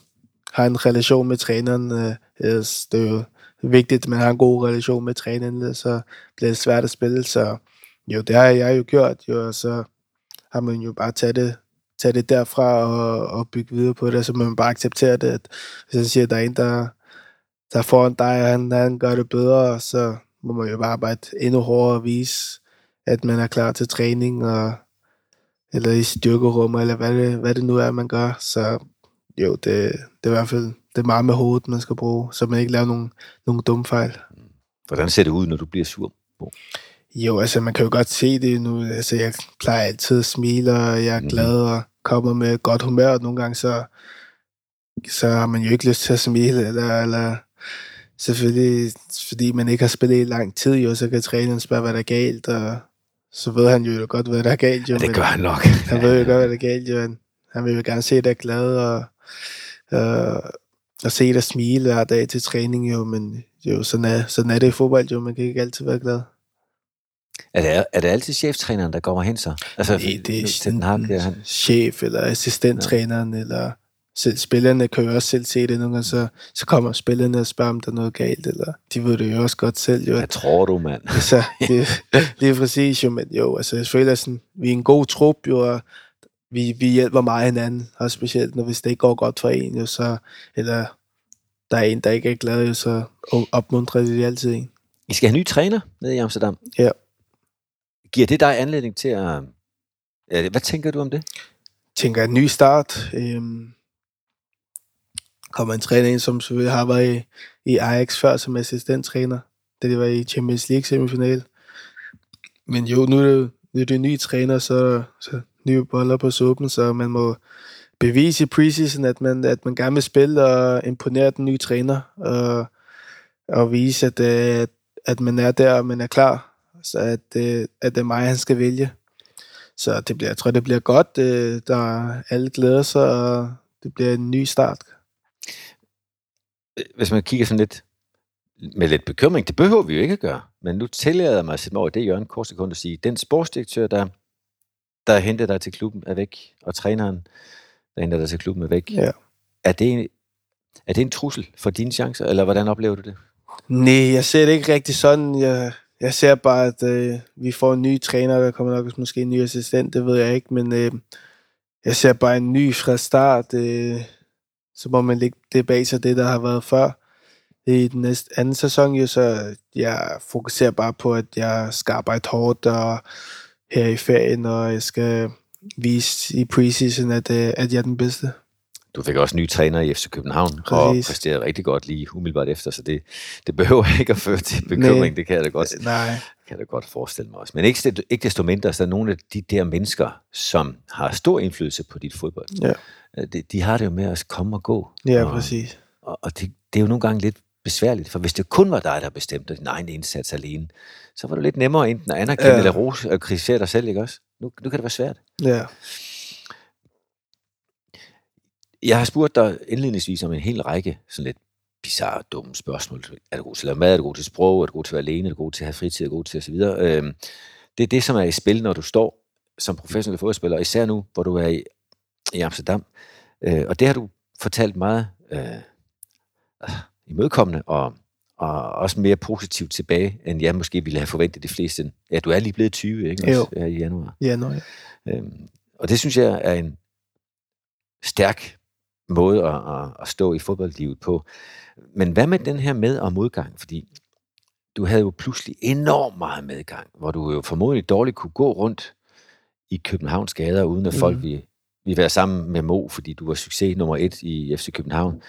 har en relation med træneren. øh, Det er jo vigtigt, at man har en god relation med træneren, så bliver det svært at spille, så jo, det har jeg jo gjort, jo, og så har man jo bare taget det, taget det derfra og, og bygge videre på det, så man bare accepterer det, at hvis han siger, at der er en, der, der er foran dig, og han, han gør det bedre, så må man jo bare arbejde endnu hårdere og vise, at man er klar til træning, og, eller i styrkerum, eller hvad det, hvad det nu er, man gør. Så jo, det, det er i hvert fald det er meget med hovedet, man skal bruge, så man ikke laver nogle, nogle dumme fejl. Hvordan ser det ud, når du bliver sur? Jo, altså man kan jo godt se det nu. Altså jeg plejer altid at smile, og jeg er Mhm. glad og kommer med godt humør. Og nogle gange så, så har man jo ikke lyst til at smile, eller, eller selvfølgelig, fordi man ikke har spillet i lang tid, jo, så kan træneren spørge, hvad der er galt, og så ved han jo godt, hvad der er galt. Jo, Ja, det gør han nok. Han ved jo godt, hvad der er galt, jo. Han, han vil jo gerne se dig glad, og, øh, at se dig smile hver dag til træning jo, men jo, sådan er, sådan er det i fodbold jo, man kan ikke altid være glad. Er det, er det altid cheftræneren, der kommer hen så? Altså, Nej, det er den Hag, han... chef eller assistenttræneren, ja. eller selv spillerne kan jo også selv se det nogle gange, så, så kommer spillerne og spørger, om der er noget galt, eller de ved det jo også godt selv. Jo. Hvad tror du, mand? så det, det er præcis jo, men jo, altså jeg føler sådan, vi er en god trup jo, og vi, vi hjælper meget hinanden, og specielt når hvis det ikke går godt for en, jo, så, eller der er en, der ikke er glad, jo, så opmuntrer de altid en. I skal have ny træner nede i Amsterdam? Ja. Giver det dig anledning til at... Hvad tænker du om det? Jeg tænker en ny start. Øhm, kommer en træner ind, som selvfølgelig har været i, i Ajax før som assistenttræner, da det var i Champions League semifinal. Men jo, nu er det, nu er det en ny træner, så, så nye boller på suppen, så man må bevise i preseason, at man, at man gerne vil spille og imponere den nye træner, og, og vise, at, at, at man er der, og man er klar, så at, øh, at det er mig, han skal vælge. Så det bliver, jeg tror, det bliver godt. Øh, der alle glæder sig, og det bliver en ny start. Øh, hvis man kigger sådan lidt med lidt bekymring, det behøver vi jo ikke at gøre, men nu tillader jeg mig at sætte mig over det Jørgen kort sekund sige, den sportsdirektør, der, der henter dig til klubben, er væk, og træneren, der henter dig til klubben, er væk. Ja. Er, det, er det en trussel for dine chancer, eller hvordan oplever du det? Nej, jeg ser det ikke rigtig sådan. Jeg, jeg ser bare, at øh, vi får en ny træner, der kommer nok måske en ny assistent, det ved jeg ikke, men øh, jeg ser bare en ny fra start. Øh, så må man lægge det bag sig, det der har været før. I den næste anden sæson, jo, så jeg fokuserer bare på, at jeg skal arbejde hårdt og her i ferien, og jeg skal vise i preseason, at, øh, at jeg er den bedste. Du fik også ny træner i FC København, Præcis. og præsterede rigtig godt lige umiddelbart efter, så det, det behøver ikke at føre til bekymring, Nej. det kan jeg da godt, Nej. kan jeg da godt forestille mig også. Men ikke, ikke desto mindre, så er nogle af de der mennesker, som har stor indflydelse på dit fodbold, ja. Øh, de, de har det jo med at komme og gå. Ja, og, præcis. Og, og det, det er jo nogle gange lidt besværligt, for hvis det kun var dig, der bestemte din egen indsats alene, så var det lidt nemmere enten at anerkende ja. eller rose og kritisere dig selv, ikke også? Nu, nu kan det være svært. Ja. Jeg har spurgt dig indledningsvis om en hel række sådan lidt bizarre, dumme spørgsmål. Er du god til at lave mad? Er du god til sprog? Er du god til at være alene? Er du god til at have fritid? Er du god til osv.? Øhm, det er det, som er i spil, når du står som professionel fodboldspiller, især nu, hvor du er i, i Amsterdam. Øh, og det har du fortalt meget øh, imødekommende og, og også mere positivt tilbage, end jeg måske ville have forventet de fleste. Ja, du er lige blevet 20, ikke? Jo. Ja, i januar. Januar, ja. Øhm, og det synes jeg er en stærk måde at, at, at stå i fodboldlivet på. Men hvad med den her med- og modgang? Fordi du havde jo pludselig enormt meget medgang, hvor du jo formodentlig dårligt kunne gå rundt i Københavns gader, uden at folk mm. ville, ville være sammen med Mo, fordi du var succes nummer et i FC København.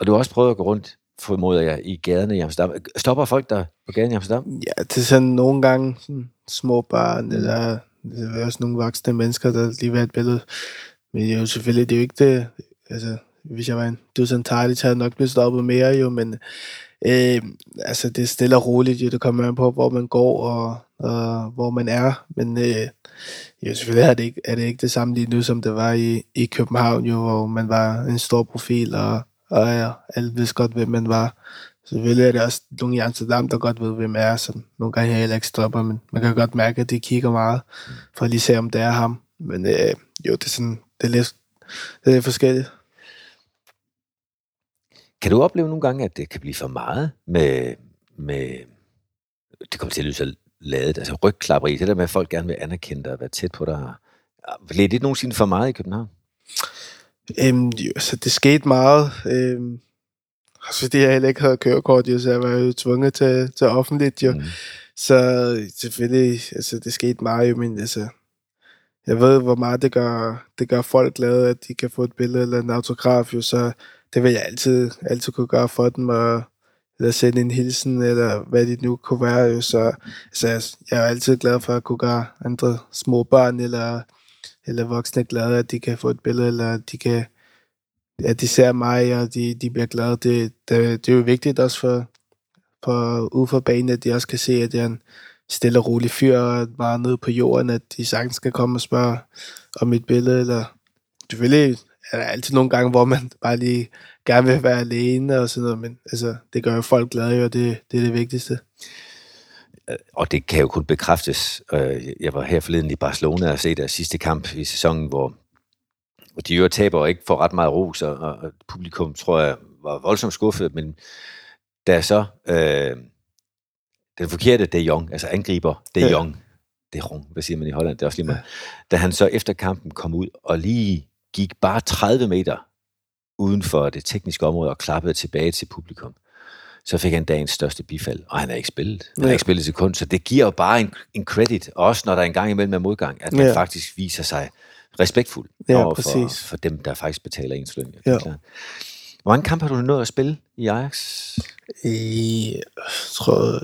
Og du har også prøvet at gå rundt, formoder jeg, i gaderne i Amsterdam. Stopper folk der på gaden i Amsterdam? Ja, det er sådan nogle gange sådan små børn, eller det er også nogle voksne mennesker, der lige vil have et billede. Men jo, selvfølgelig, det er jo ikke det, altså, hvis jeg var en Dusan så havde jeg nok blevet stoppet mere jo, men øh, altså, det er stille og roligt, jo, det kommer an på, hvor man går og, og hvor man er, men øh, jo, selvfølgelig er det, ikke, er det ikke det samme lige nu, som det var i, i København, jo, hvor man var en stor profil, og, og ja, alle vidste godt, hvem man var. Selvfølgelig er det også nogle i Amsterdam, der godt ved, hvem er, så nogle gange jeg heller ikke stopper, men man kan godt mærke, at de kigger meget, for at lige se, om det er ham. Men øh, jo, det er sådan, det er lidt, det er lidt forskelligt. Kan du opleve nogle gange, at det kan blive for meget med, med det kommer til at lyde så ladet, altså rygklapperi, det der med, at folk gerne vil anerkende dig og være tæt på dig. Bliver det nogensinde for meget i København? Øhm, så det skete meget. Øhm, også fordi jeg heller ikke havde kørekort, jo, så jeg var jo tvunget til, til offentligt. Jo. Mm. Så selvfølgelig, altså det skete meget jo, men altså, jeg ved, hvor meget det gør, det gør folk glade, at de kan få et billede eller en autograf, jo, så det vil jeg altid, altid kunne gøre for dem, og, eller sende en hilsen, eller hvad det nu kunne være, jo, så altså, jeg er altid glad for at kunne gøre andre små børn, eller, eller voksne glade, at de kan få et billede, eller de kan, at de ser mig, og de, de bliver glade. Det, det, det er jo vigtigt også for, for ude for banen, at de også kan se, at jeg er en, stille og rolig fyr, og meget nede på jorden, at de sagtens skal komme og spørge om mit billede, eller selvfølgelig er der altid nogle gange, hvor man bare lige gerne vil være alene og sådan noget, men altså, det gør jo folk glade, og det, det er det vigtigste. Og det kan jo kun bekræftes. Øh, jeg var her forleden i Barcelona og se deres sidste kamp i sæsonen, hvor de jo taber og ikke får ret meget ros, og, og publikum, tror jeg, var voldsomt skuffet, men da så øh, den forkerte De Jong, altså angriber De Jong, ja. De Jong, hvad siger man i Holland, det er også lige meget, ja. da han så efter kampen kom ud og lige gik bare 30 meter uden for det tekniske område og klappede tilbage til publikum, så fik han dagens største bifald, og han har ikke spillet. Han har ikke spillet til kun, så det giver jo bare en, en credit, også når der er en gang imellem er modgang, at man ja. faktisk viser sig respektfuld ja, over for, for dem, der faktisk betaler ens løn. Ja. Klar. Hvor mange kampe har du nået at spille i Ajax? I, tror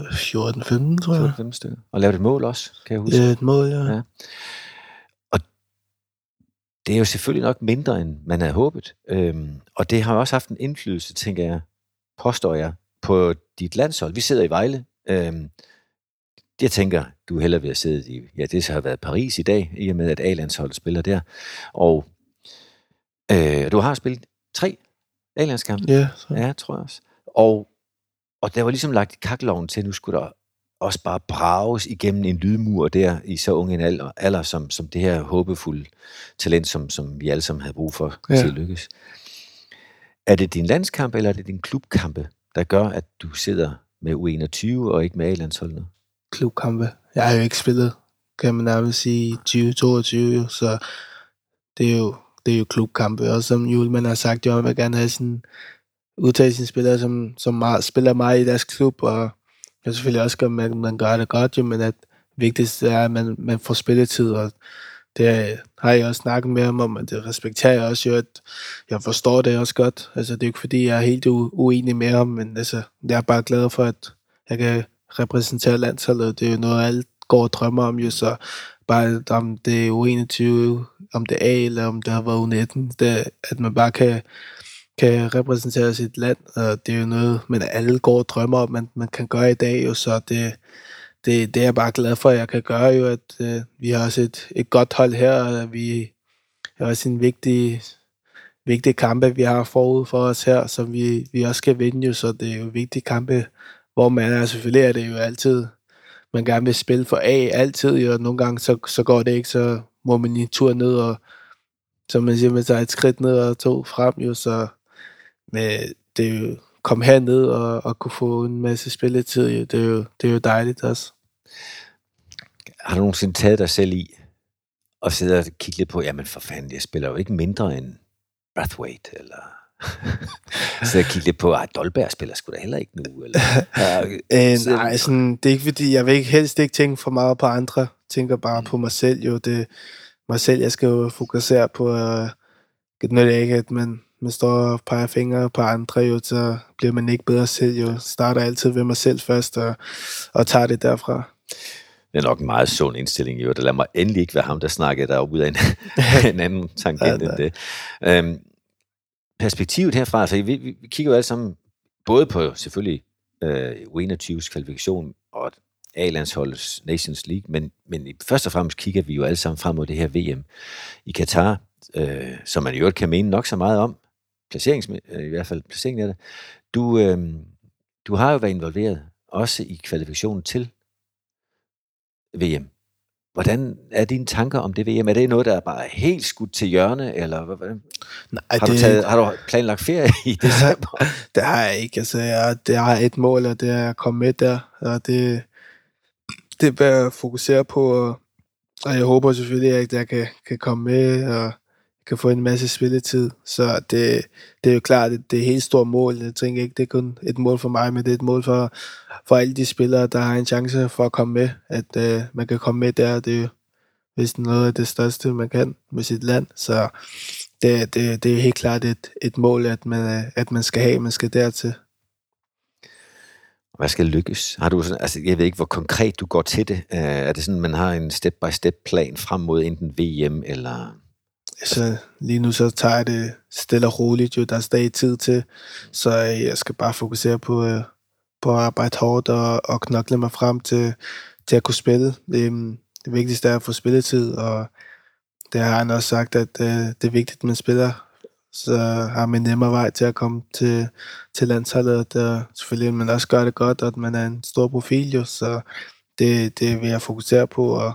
14-15, tror jeg. 14-15 stykker. Og lavet et mål også, kan jeg huske. Ja, et mål, ja. ja. Og det er jo selvfølgelig nok mindre, end man havde håbet. Øhm, og det har også haft en indflydelse, tænker jeg, påstår jeg, på dit landshold. Vi sidder i Vejle. Øhm, jeg tænker, du er hellere ved at sidde i, ja, det har været Paris i dag, i og med, at A-landsholdet spiller der. Og øh, du har spillet tre A-landskampe. Ja, så. ja, tror jeg også. Og, og der var ligesom lagt i kakkeloven til, at nu skulle der også bare brages igennem en lydmur der i så unge en alder, alder som, som det her håbefulde talent, som, som vi alle sammen havde brug for ja. til at lykkes. Er det din landskamp, eller er det din klubkampe, der gør, at du sidder med U21 og ikke med A-landsholdet? Klubkampe. Jeg har jo ikke spillet, kan man nærmest sige, 2022, så det er jo, det er jo klubkampe. Og som Julman har sagt, jo, vil gerne have sådan udtage sine spillere, som, som meget, spiller meget i deres klub, og jeg selvfølgelig også, at man, man gør det godt, jo, men at vigtigst er, at man, man får spilletid, og det har jeg også snakket med ham om, og det respekterer jeg også jo, at jeg forstår det også godt. Altså, det er jo ikke fordi, jeg er helt uenig med ham, men altså, jeg er bare glad for, at jeg kan repræsentere landsholdet. Det er jo noget, alle går og drømmer om, jo, så bare om det er U21, om det er A, eller om det har været U19, det, at man bare kan, kan repræsentere sit land, og det er jo noget, men alle går og drømmer om, man, man kan gøre i dag, jo, så det, det, det er jeg bare glad for, at jeg kan gøre jo, at øh, vi har også et, et godt hold her, og vi har også en vigtig, vigtig kampe, vi har forud for os her, som vi, vi også skal vinde jo, så det er jo vigtige kampe, hvor man er, selvfølgelig er det jo altid, man gerne vil spille for A, altid jo, og nogle gange så, så går det ikke, så må man en tur ned, og så man siger, man tager et skridt ned og to frem jo, så med, øh, det er jo komme herned og, og kunne få en masse spilletid, jo, det, er jo, det er jo dejligt også. Har du nogensinde taget dig selv i og sidde og kigge lidt på, jamen for fanden, jeg spiller jo ikke mindre end Brathwaite, eller så jeg kigge lidt på, at Dolberg spiller sgu da heller ikke nu. Eller, øh, nej, sådan, det er ikke fordi, jeg vil ikke, helst ikke tænke for meget på andre. Tænker bare mm. på mig selv jo. Det, mig selv, jeg skal jo fokusere på, uh, når det ikke, at man, man står og peger fingre på andre, jo, så bliver man ikke bedre selv. Jo. Starter altid ved mig selv først, og, og tager det derfra. Det er nok en meget sund indstilling, jo. Det lader mig endelig ikke være ham, der snakker der ud af en, en anden tangent ja, end det. Øhm, perspektivet herfra, altså vi, vi, kigger jo alle sammen både på selvfølgelig øh, U21's kvalifikation og A-landsholdets Nations League, men, men først og fremmest kigger vi jo alle sammen frem mod det her VM i Katar, øh, som man i øvrigt kan mene nok så meget om, placerings, øh, i hvert fald placeringen af det. Du, øh, du har jo været involveret også i kvalifikationen til VM. Hvordan er dine tanker om det VM? Er det noget, der er bare helt skudt til hjørne, eller hvordan? Nej, har, det, du taget, har du planlagt ferie i december? det har jeg ikke. Altså, jeg, det har et mål, og det er at komme med der. Og det, det er jeg fokusere på, og, og jeg håber selvfølgelig, at jeg kan, kan komme med, og kan få en masse spilletid. Så det, det er jo klart, at det er et helt stort mål. Jeg tænker ikke, det er kun et mål for mig, men det er et mål for, for alle de spillere, der har en chance for at komme med. At øh, man kan komme med der, det er jo vist noget af det største, man kan med sit land. Så det, det, det er helt klart et, et mål, at man, at man skal have, man skal dertil. Hvad skal lykkes? Har du sådan, altså, jeg ved ikke, hvor konkret du går til det. Øh, er det sådan, man har en step-by-step plan frem mod enten VM eller altså, lige nu så tager jeg det stille og roligt, jo, der er stadig tid til, så øh, jeg skal bare fokusere på, øh, på at arbejde hårdt og, og knokle mig frem til, til at kunne spille. Det, det vigtigste er at få spilletid, og det har han også sagt, at øh, det er vigtigt, at man spiller så har man nemmere vej til at komme til, til landsholdet. Der selvfølgelig man også gør det godt, og at man er en stor profil, jo, så det, det vil jeg fokusere på, og,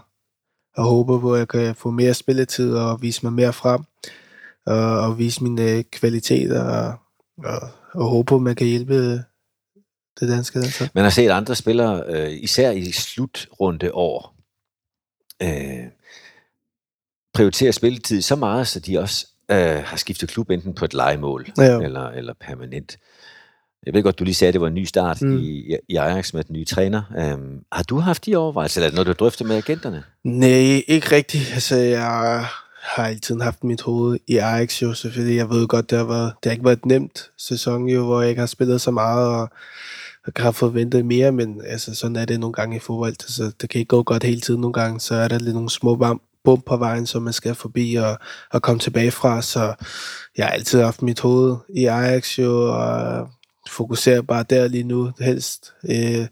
og håbe på, at jeg kan få mere spilletid og vise mig mere frem, og, og vise mine kvaliteter, og, og, og håbe på, at man kan hjælpe det danske landshold. Man har set andre spillere, øh, især i slutrunde år, øh, prioritere spilletid så meget, så de også øh, har skiftet klub enten på et legemål Ja. eller, eller permanent. Jeg ved godt, du lige sagde, at det var en ny start mm. I, i Ajax med den nye træner. Um, har du haft de overvejelser, eller er det noget, du drøfter med agenterne? Nej, ikke rigtigt. Altså, jeg har altid haft mit hoved i Ajax jo, selvfølgelig. Jeg ved godt, det har, været, det har ikke været et nemt sæson jo, hvor jeg ikke har spillet så meget, og har forventet mere, men altså, sådan er det nogle gange i fodbold. Altså, det kan ikke gå godt hele tiden nogle gange, så er der lidt nogle små bam- bump på vejen, som man skal forbi og, og komme tilbage fra, så jeg har altid haft mit hoved i Ajax jo, og fokuserer bare der lige nu helst. Øh,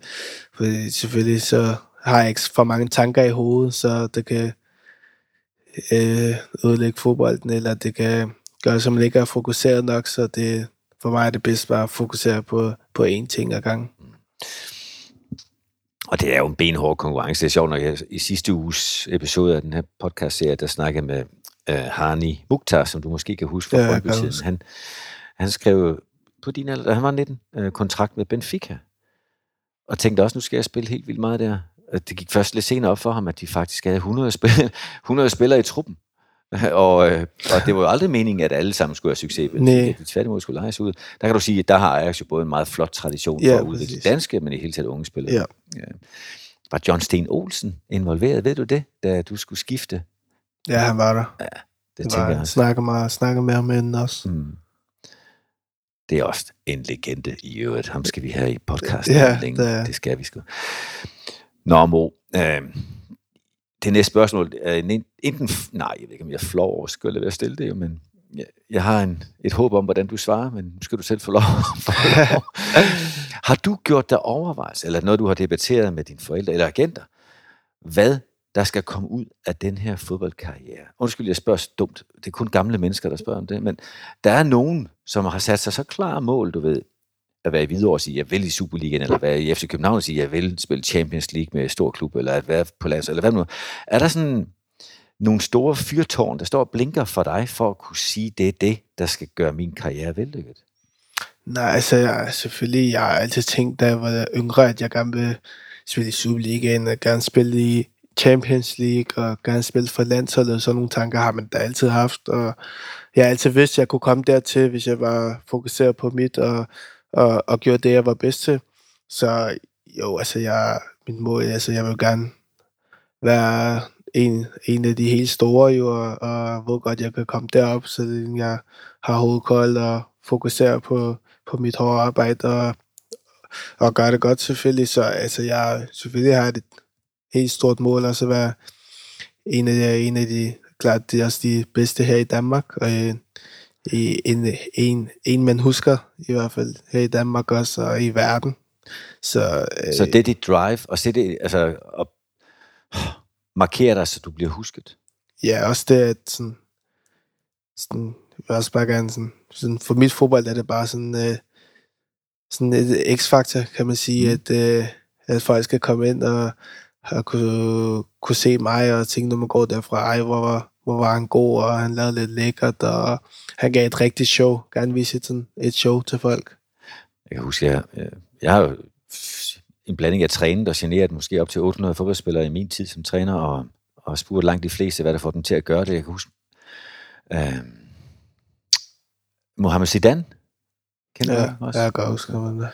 for selvfølgelig så har jeg ikke for mange tanker i hovedet, så det kan øh, ødelægge fodbolden, eller det kan gøre, som man ikke er fokuseret nok, så det, for mig er det bedst bare at fokusere på, på én ting ad gangen. Og det er jo en benhård konkurrence. Det er sjovt, når jeg i sidste uges episode af den her podcast-serie, der snakkede med øh, Hani Mukhtar, som du måske kan huske fra Ja, huske. Han, han skrev på din alder, da han var 19, øh, kontrakt med Benfica. Og tænkte også, nu skal jeg spille helt vildt meget der. Og Det gik først lidt senere op for ham, at de faktisk havde 100, spil 100 spillere i truppen. Og, øh, og det var jo aldrig meningen, at alle sammen skulle have succes. Nej. de tværtimod skulle lejes ud. Der kan du sige, at der har Ajax jo både en meget flot tradition for Ja, at udvikle præcis. danske, men i hele taget unge spillere. Ja. Ja. Var John Sten Olsen involveret, ved du det, da du skulle skifte? Ja, han var der. Det, Det tænker jeg var, også. snakker, med, snakker med ham inden også. Mm. Det er også en legende i øvrigt. Ham skal vi have i podcasten Ja, længe. det Det skal vi sgu. Nå, Mo. Øh, det næste spørgsmål er en- enten... Nej, jeg ved ikke, om jeg er flov over, lade være at stille det, jo, men jeg, jeg har en, et håb om, hvordan du svarer, men nu skal du selv få lov. har du gjort dig overvejelser, eller noget, du har debatteret med dine forældre eller agenter, hvad der skal komme ud af den her fodboldkarriere? Undskyld, jeg spørger så dumt. Det er kun gamle mennesker, der spørger om det, men der er nogen, som har sat sig så klare mål, du ved, at være i Hvidovre og sige, jeg vil i Superligaen, eller være i FC København og sige, jeg vil spille Champions League med stor klub, eller at være på lands, eller hvad nu. Er der sådan nogle store fyrtårn, der står og blinker for dig, for at kunne sige, det er det, der skal gøre min karriere vellykket? Nej, altså jeg, selvfølgelig, jeg har altid tænkt, da jeg var yngre, at jeg gerne vil spille i Superligaen, og gerne spille i Champions League, og gerne spille for landsholdet, sådan nogle tanker har man da altid haft, og jeg har altid vidst, at jeg kunne komme dertil, hvis jeg var fokuseret på mit, og, og, og gjorde det, jeg var bedst til. Så jo, altså jeg, mit mål, altså jeg vil gerne være en, en af de helt store, jo, og, og hvor godt jeg kan komme derop, så jeg har hovedkold og fokuserer på, på mit hårde arbejde og, og gør det godt selvfølgelig. Så altså, jeg selvfølgelig har et helt stort mål også at være en af de, en af de klart det er også de bedste her i Danmark. Og øh, i- en, en, en, man husker i hvert fald her i Danmark også, og i verden. Så, øh, Så det er dit drive, og se det, altså, og markere dig, så du bliver husket. Ja, også det, at sådan, sådan, jeg vil også bare gerne sådan, sådan, for mit fodbold er det bare sådan, øh, sådan et x-faktor, kan man sige, mm. at, øh, at folk skal komme ind og, og kunne, kunne se mig og tænke, når man går derfra, ej, hvor var, hvor var han god, og han lavede lidt lækkert, og han gav et rigtigt show, gerne vise et, sådan, et show til folk. Jeg kan huske, jeg, jeg har en blanding af trænet og generet måske op til 800 fodboldspillere i min tid som træner, og, og spurgt langt de fleste, hvad der får dem til at gøre det. Jeg kan huske, øh, Mohamed Zidane, kender Ja, ham også? jeg kan huske, det.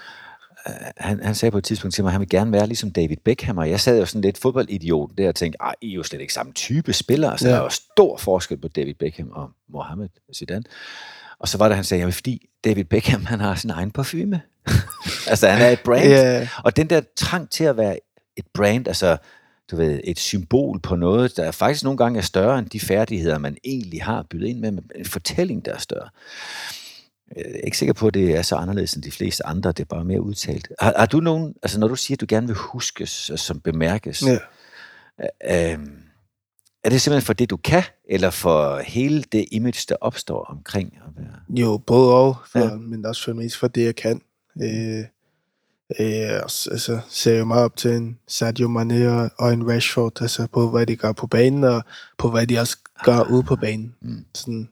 Øh, han, han sagde på et tidspunkt til mig, at han vil gerne være ligesom David Beckham, og jeg sad jo sådan lidt fodboldidiot der og tænkte, ej, I er jo slet ikke samme type spillere, så Ja. der er jo stor forskel på David Beckham og Mohamed Zidane. Og så var det, han sagde, jamen fordi David Beckham, han har sin egen parfume. altså, han er et brand. Ja, Og den der trang til at være et brand, altså du ved, et symbol på noget, der faktisk nogle gange er større end de færdigheder, man egentlig har bydet ind med, men en fortælling, der er større. Jeg er ikke sikker på, at det er så anderledes end de fleste andre, det er bare mere udtalt. Har, har du nogen, altså når du siger, at du gerne vil huskes, som bemærkes, ja. øh, Er det simpelthen for det, du kan, eller for hele det image, der opstår omkring at være... Jo, både og, for, Ja. men også for mest for det, jeg kan. Øh, øh, altså, ser jeg meget op til en Sadio Mane og, og en Rashford, altså på, hvad de gør på banen, og på, hvad de også gør ude på banen. Mm. Sådan,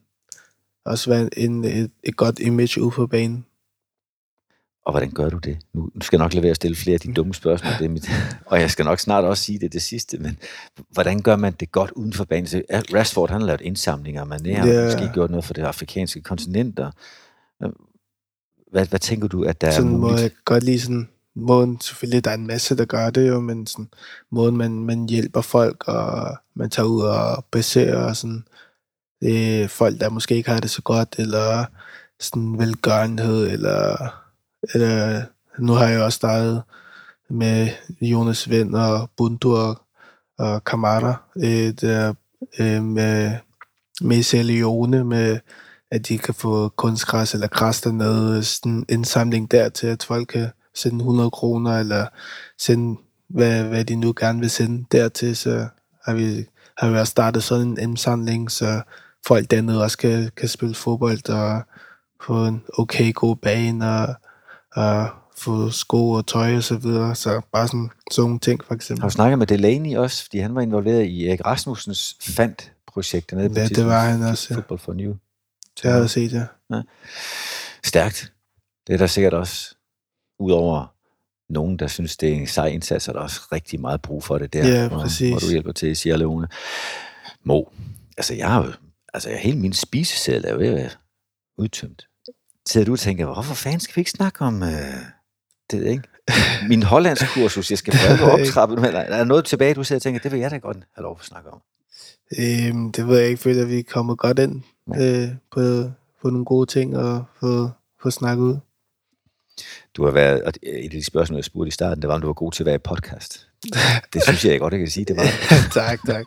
også være en, et, et godt image ude på banen. Og hvordan gør du det? Nu, skal jeg nok lade være at stille flere af de dumme spørgsmål, det er mit, og jeg skal nok snart også sige det det sidste, men hvordan gør man det godt uden for banen? Så, Rashford, han har lavet indsamlinger, man har Ja. måske gjort noget for det afrikanske kontinent. Og, hvad, hvad tænker du, at der sådan er må muligt? jeg godt lide sådan, måden, selvfølgelig der er en masse, der gør det jo, men sådan, måden man, man hjælper folk, og man tager ud og besøger og sådan, øh, folk, der måske ikke har det så godt, eller sådan velgørenhed, eller, eller nu har jeg også startet med Jonas Vind og Bundu og, og Kamara, øh, der, øh, med, med Sierra Leone, med at de kan få kunstgræs eller græs dernede, sådan en indsamling der til, at folk kan sende 100 kroner, eller sende, hvad, hvad de nu gerne vil sende dertil, så har vi, har vi også startet sådan en indsamling, så folk dernede også kan, kan spille fodbold og få en okay god bane og, og få sko og tøj og så videre. Så bare sådan, sådan nogle ting for eksempel. Har du snakket med Delaney også, fordi han var involveret i Erik Rasmussens fandt-projekt dernede Ja, et det var han også, ja. Football for New. Det har jeg set, ja. Stærkt. Det er der sikkert også, udover nogen, der synes, det er en sej indsats, er der også rigtig meget brug for det der, Ja, hvor, præcis. hvor du hjælper til i Sierra Leone. Mo, altså jeg har jo, altså hele min spiseseddel er jo ved at være udtømt. Sidder du og tænker, hvorfor fanden skal vi ikke snakke om øh, det, ikke? Min hollandsk kursus, jeg skal prøve at optrappe nu, eller er der noget tilbage, du sidder og tænker, det vil jeg da godt have lov at snakke om. Øhm, det ved jeg ikke, føler, at vi er kommet godt ind øh, på, på nogle gode ting og få, få snakket ud. Du har været, og et af de spørgsmål, jeg spurgte i starten, det var, om du var god til at være i podcast. Det synes jeg godt, jeg kan sige, det var. tak, tak.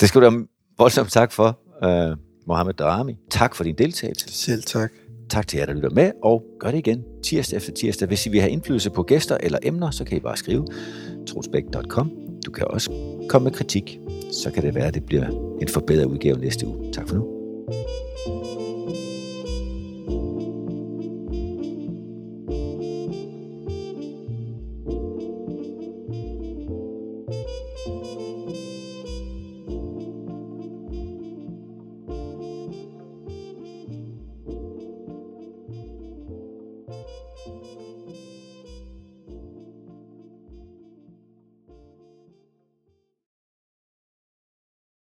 Det skal du voldsomt tak for, uh, Mohammed Darami. Tak for din deltagelse. Selv tak. Tak til jer, der lytter med, og gør det igen tirsdag efter tirsdag. Hvis I vil have indflydelse på gæster eller emner, så kan I bare skrive trosbæk.com. Du kan også komme med kritik. Så kan det være, at det bliver en forbedret udgave næste uge. Tak for nu.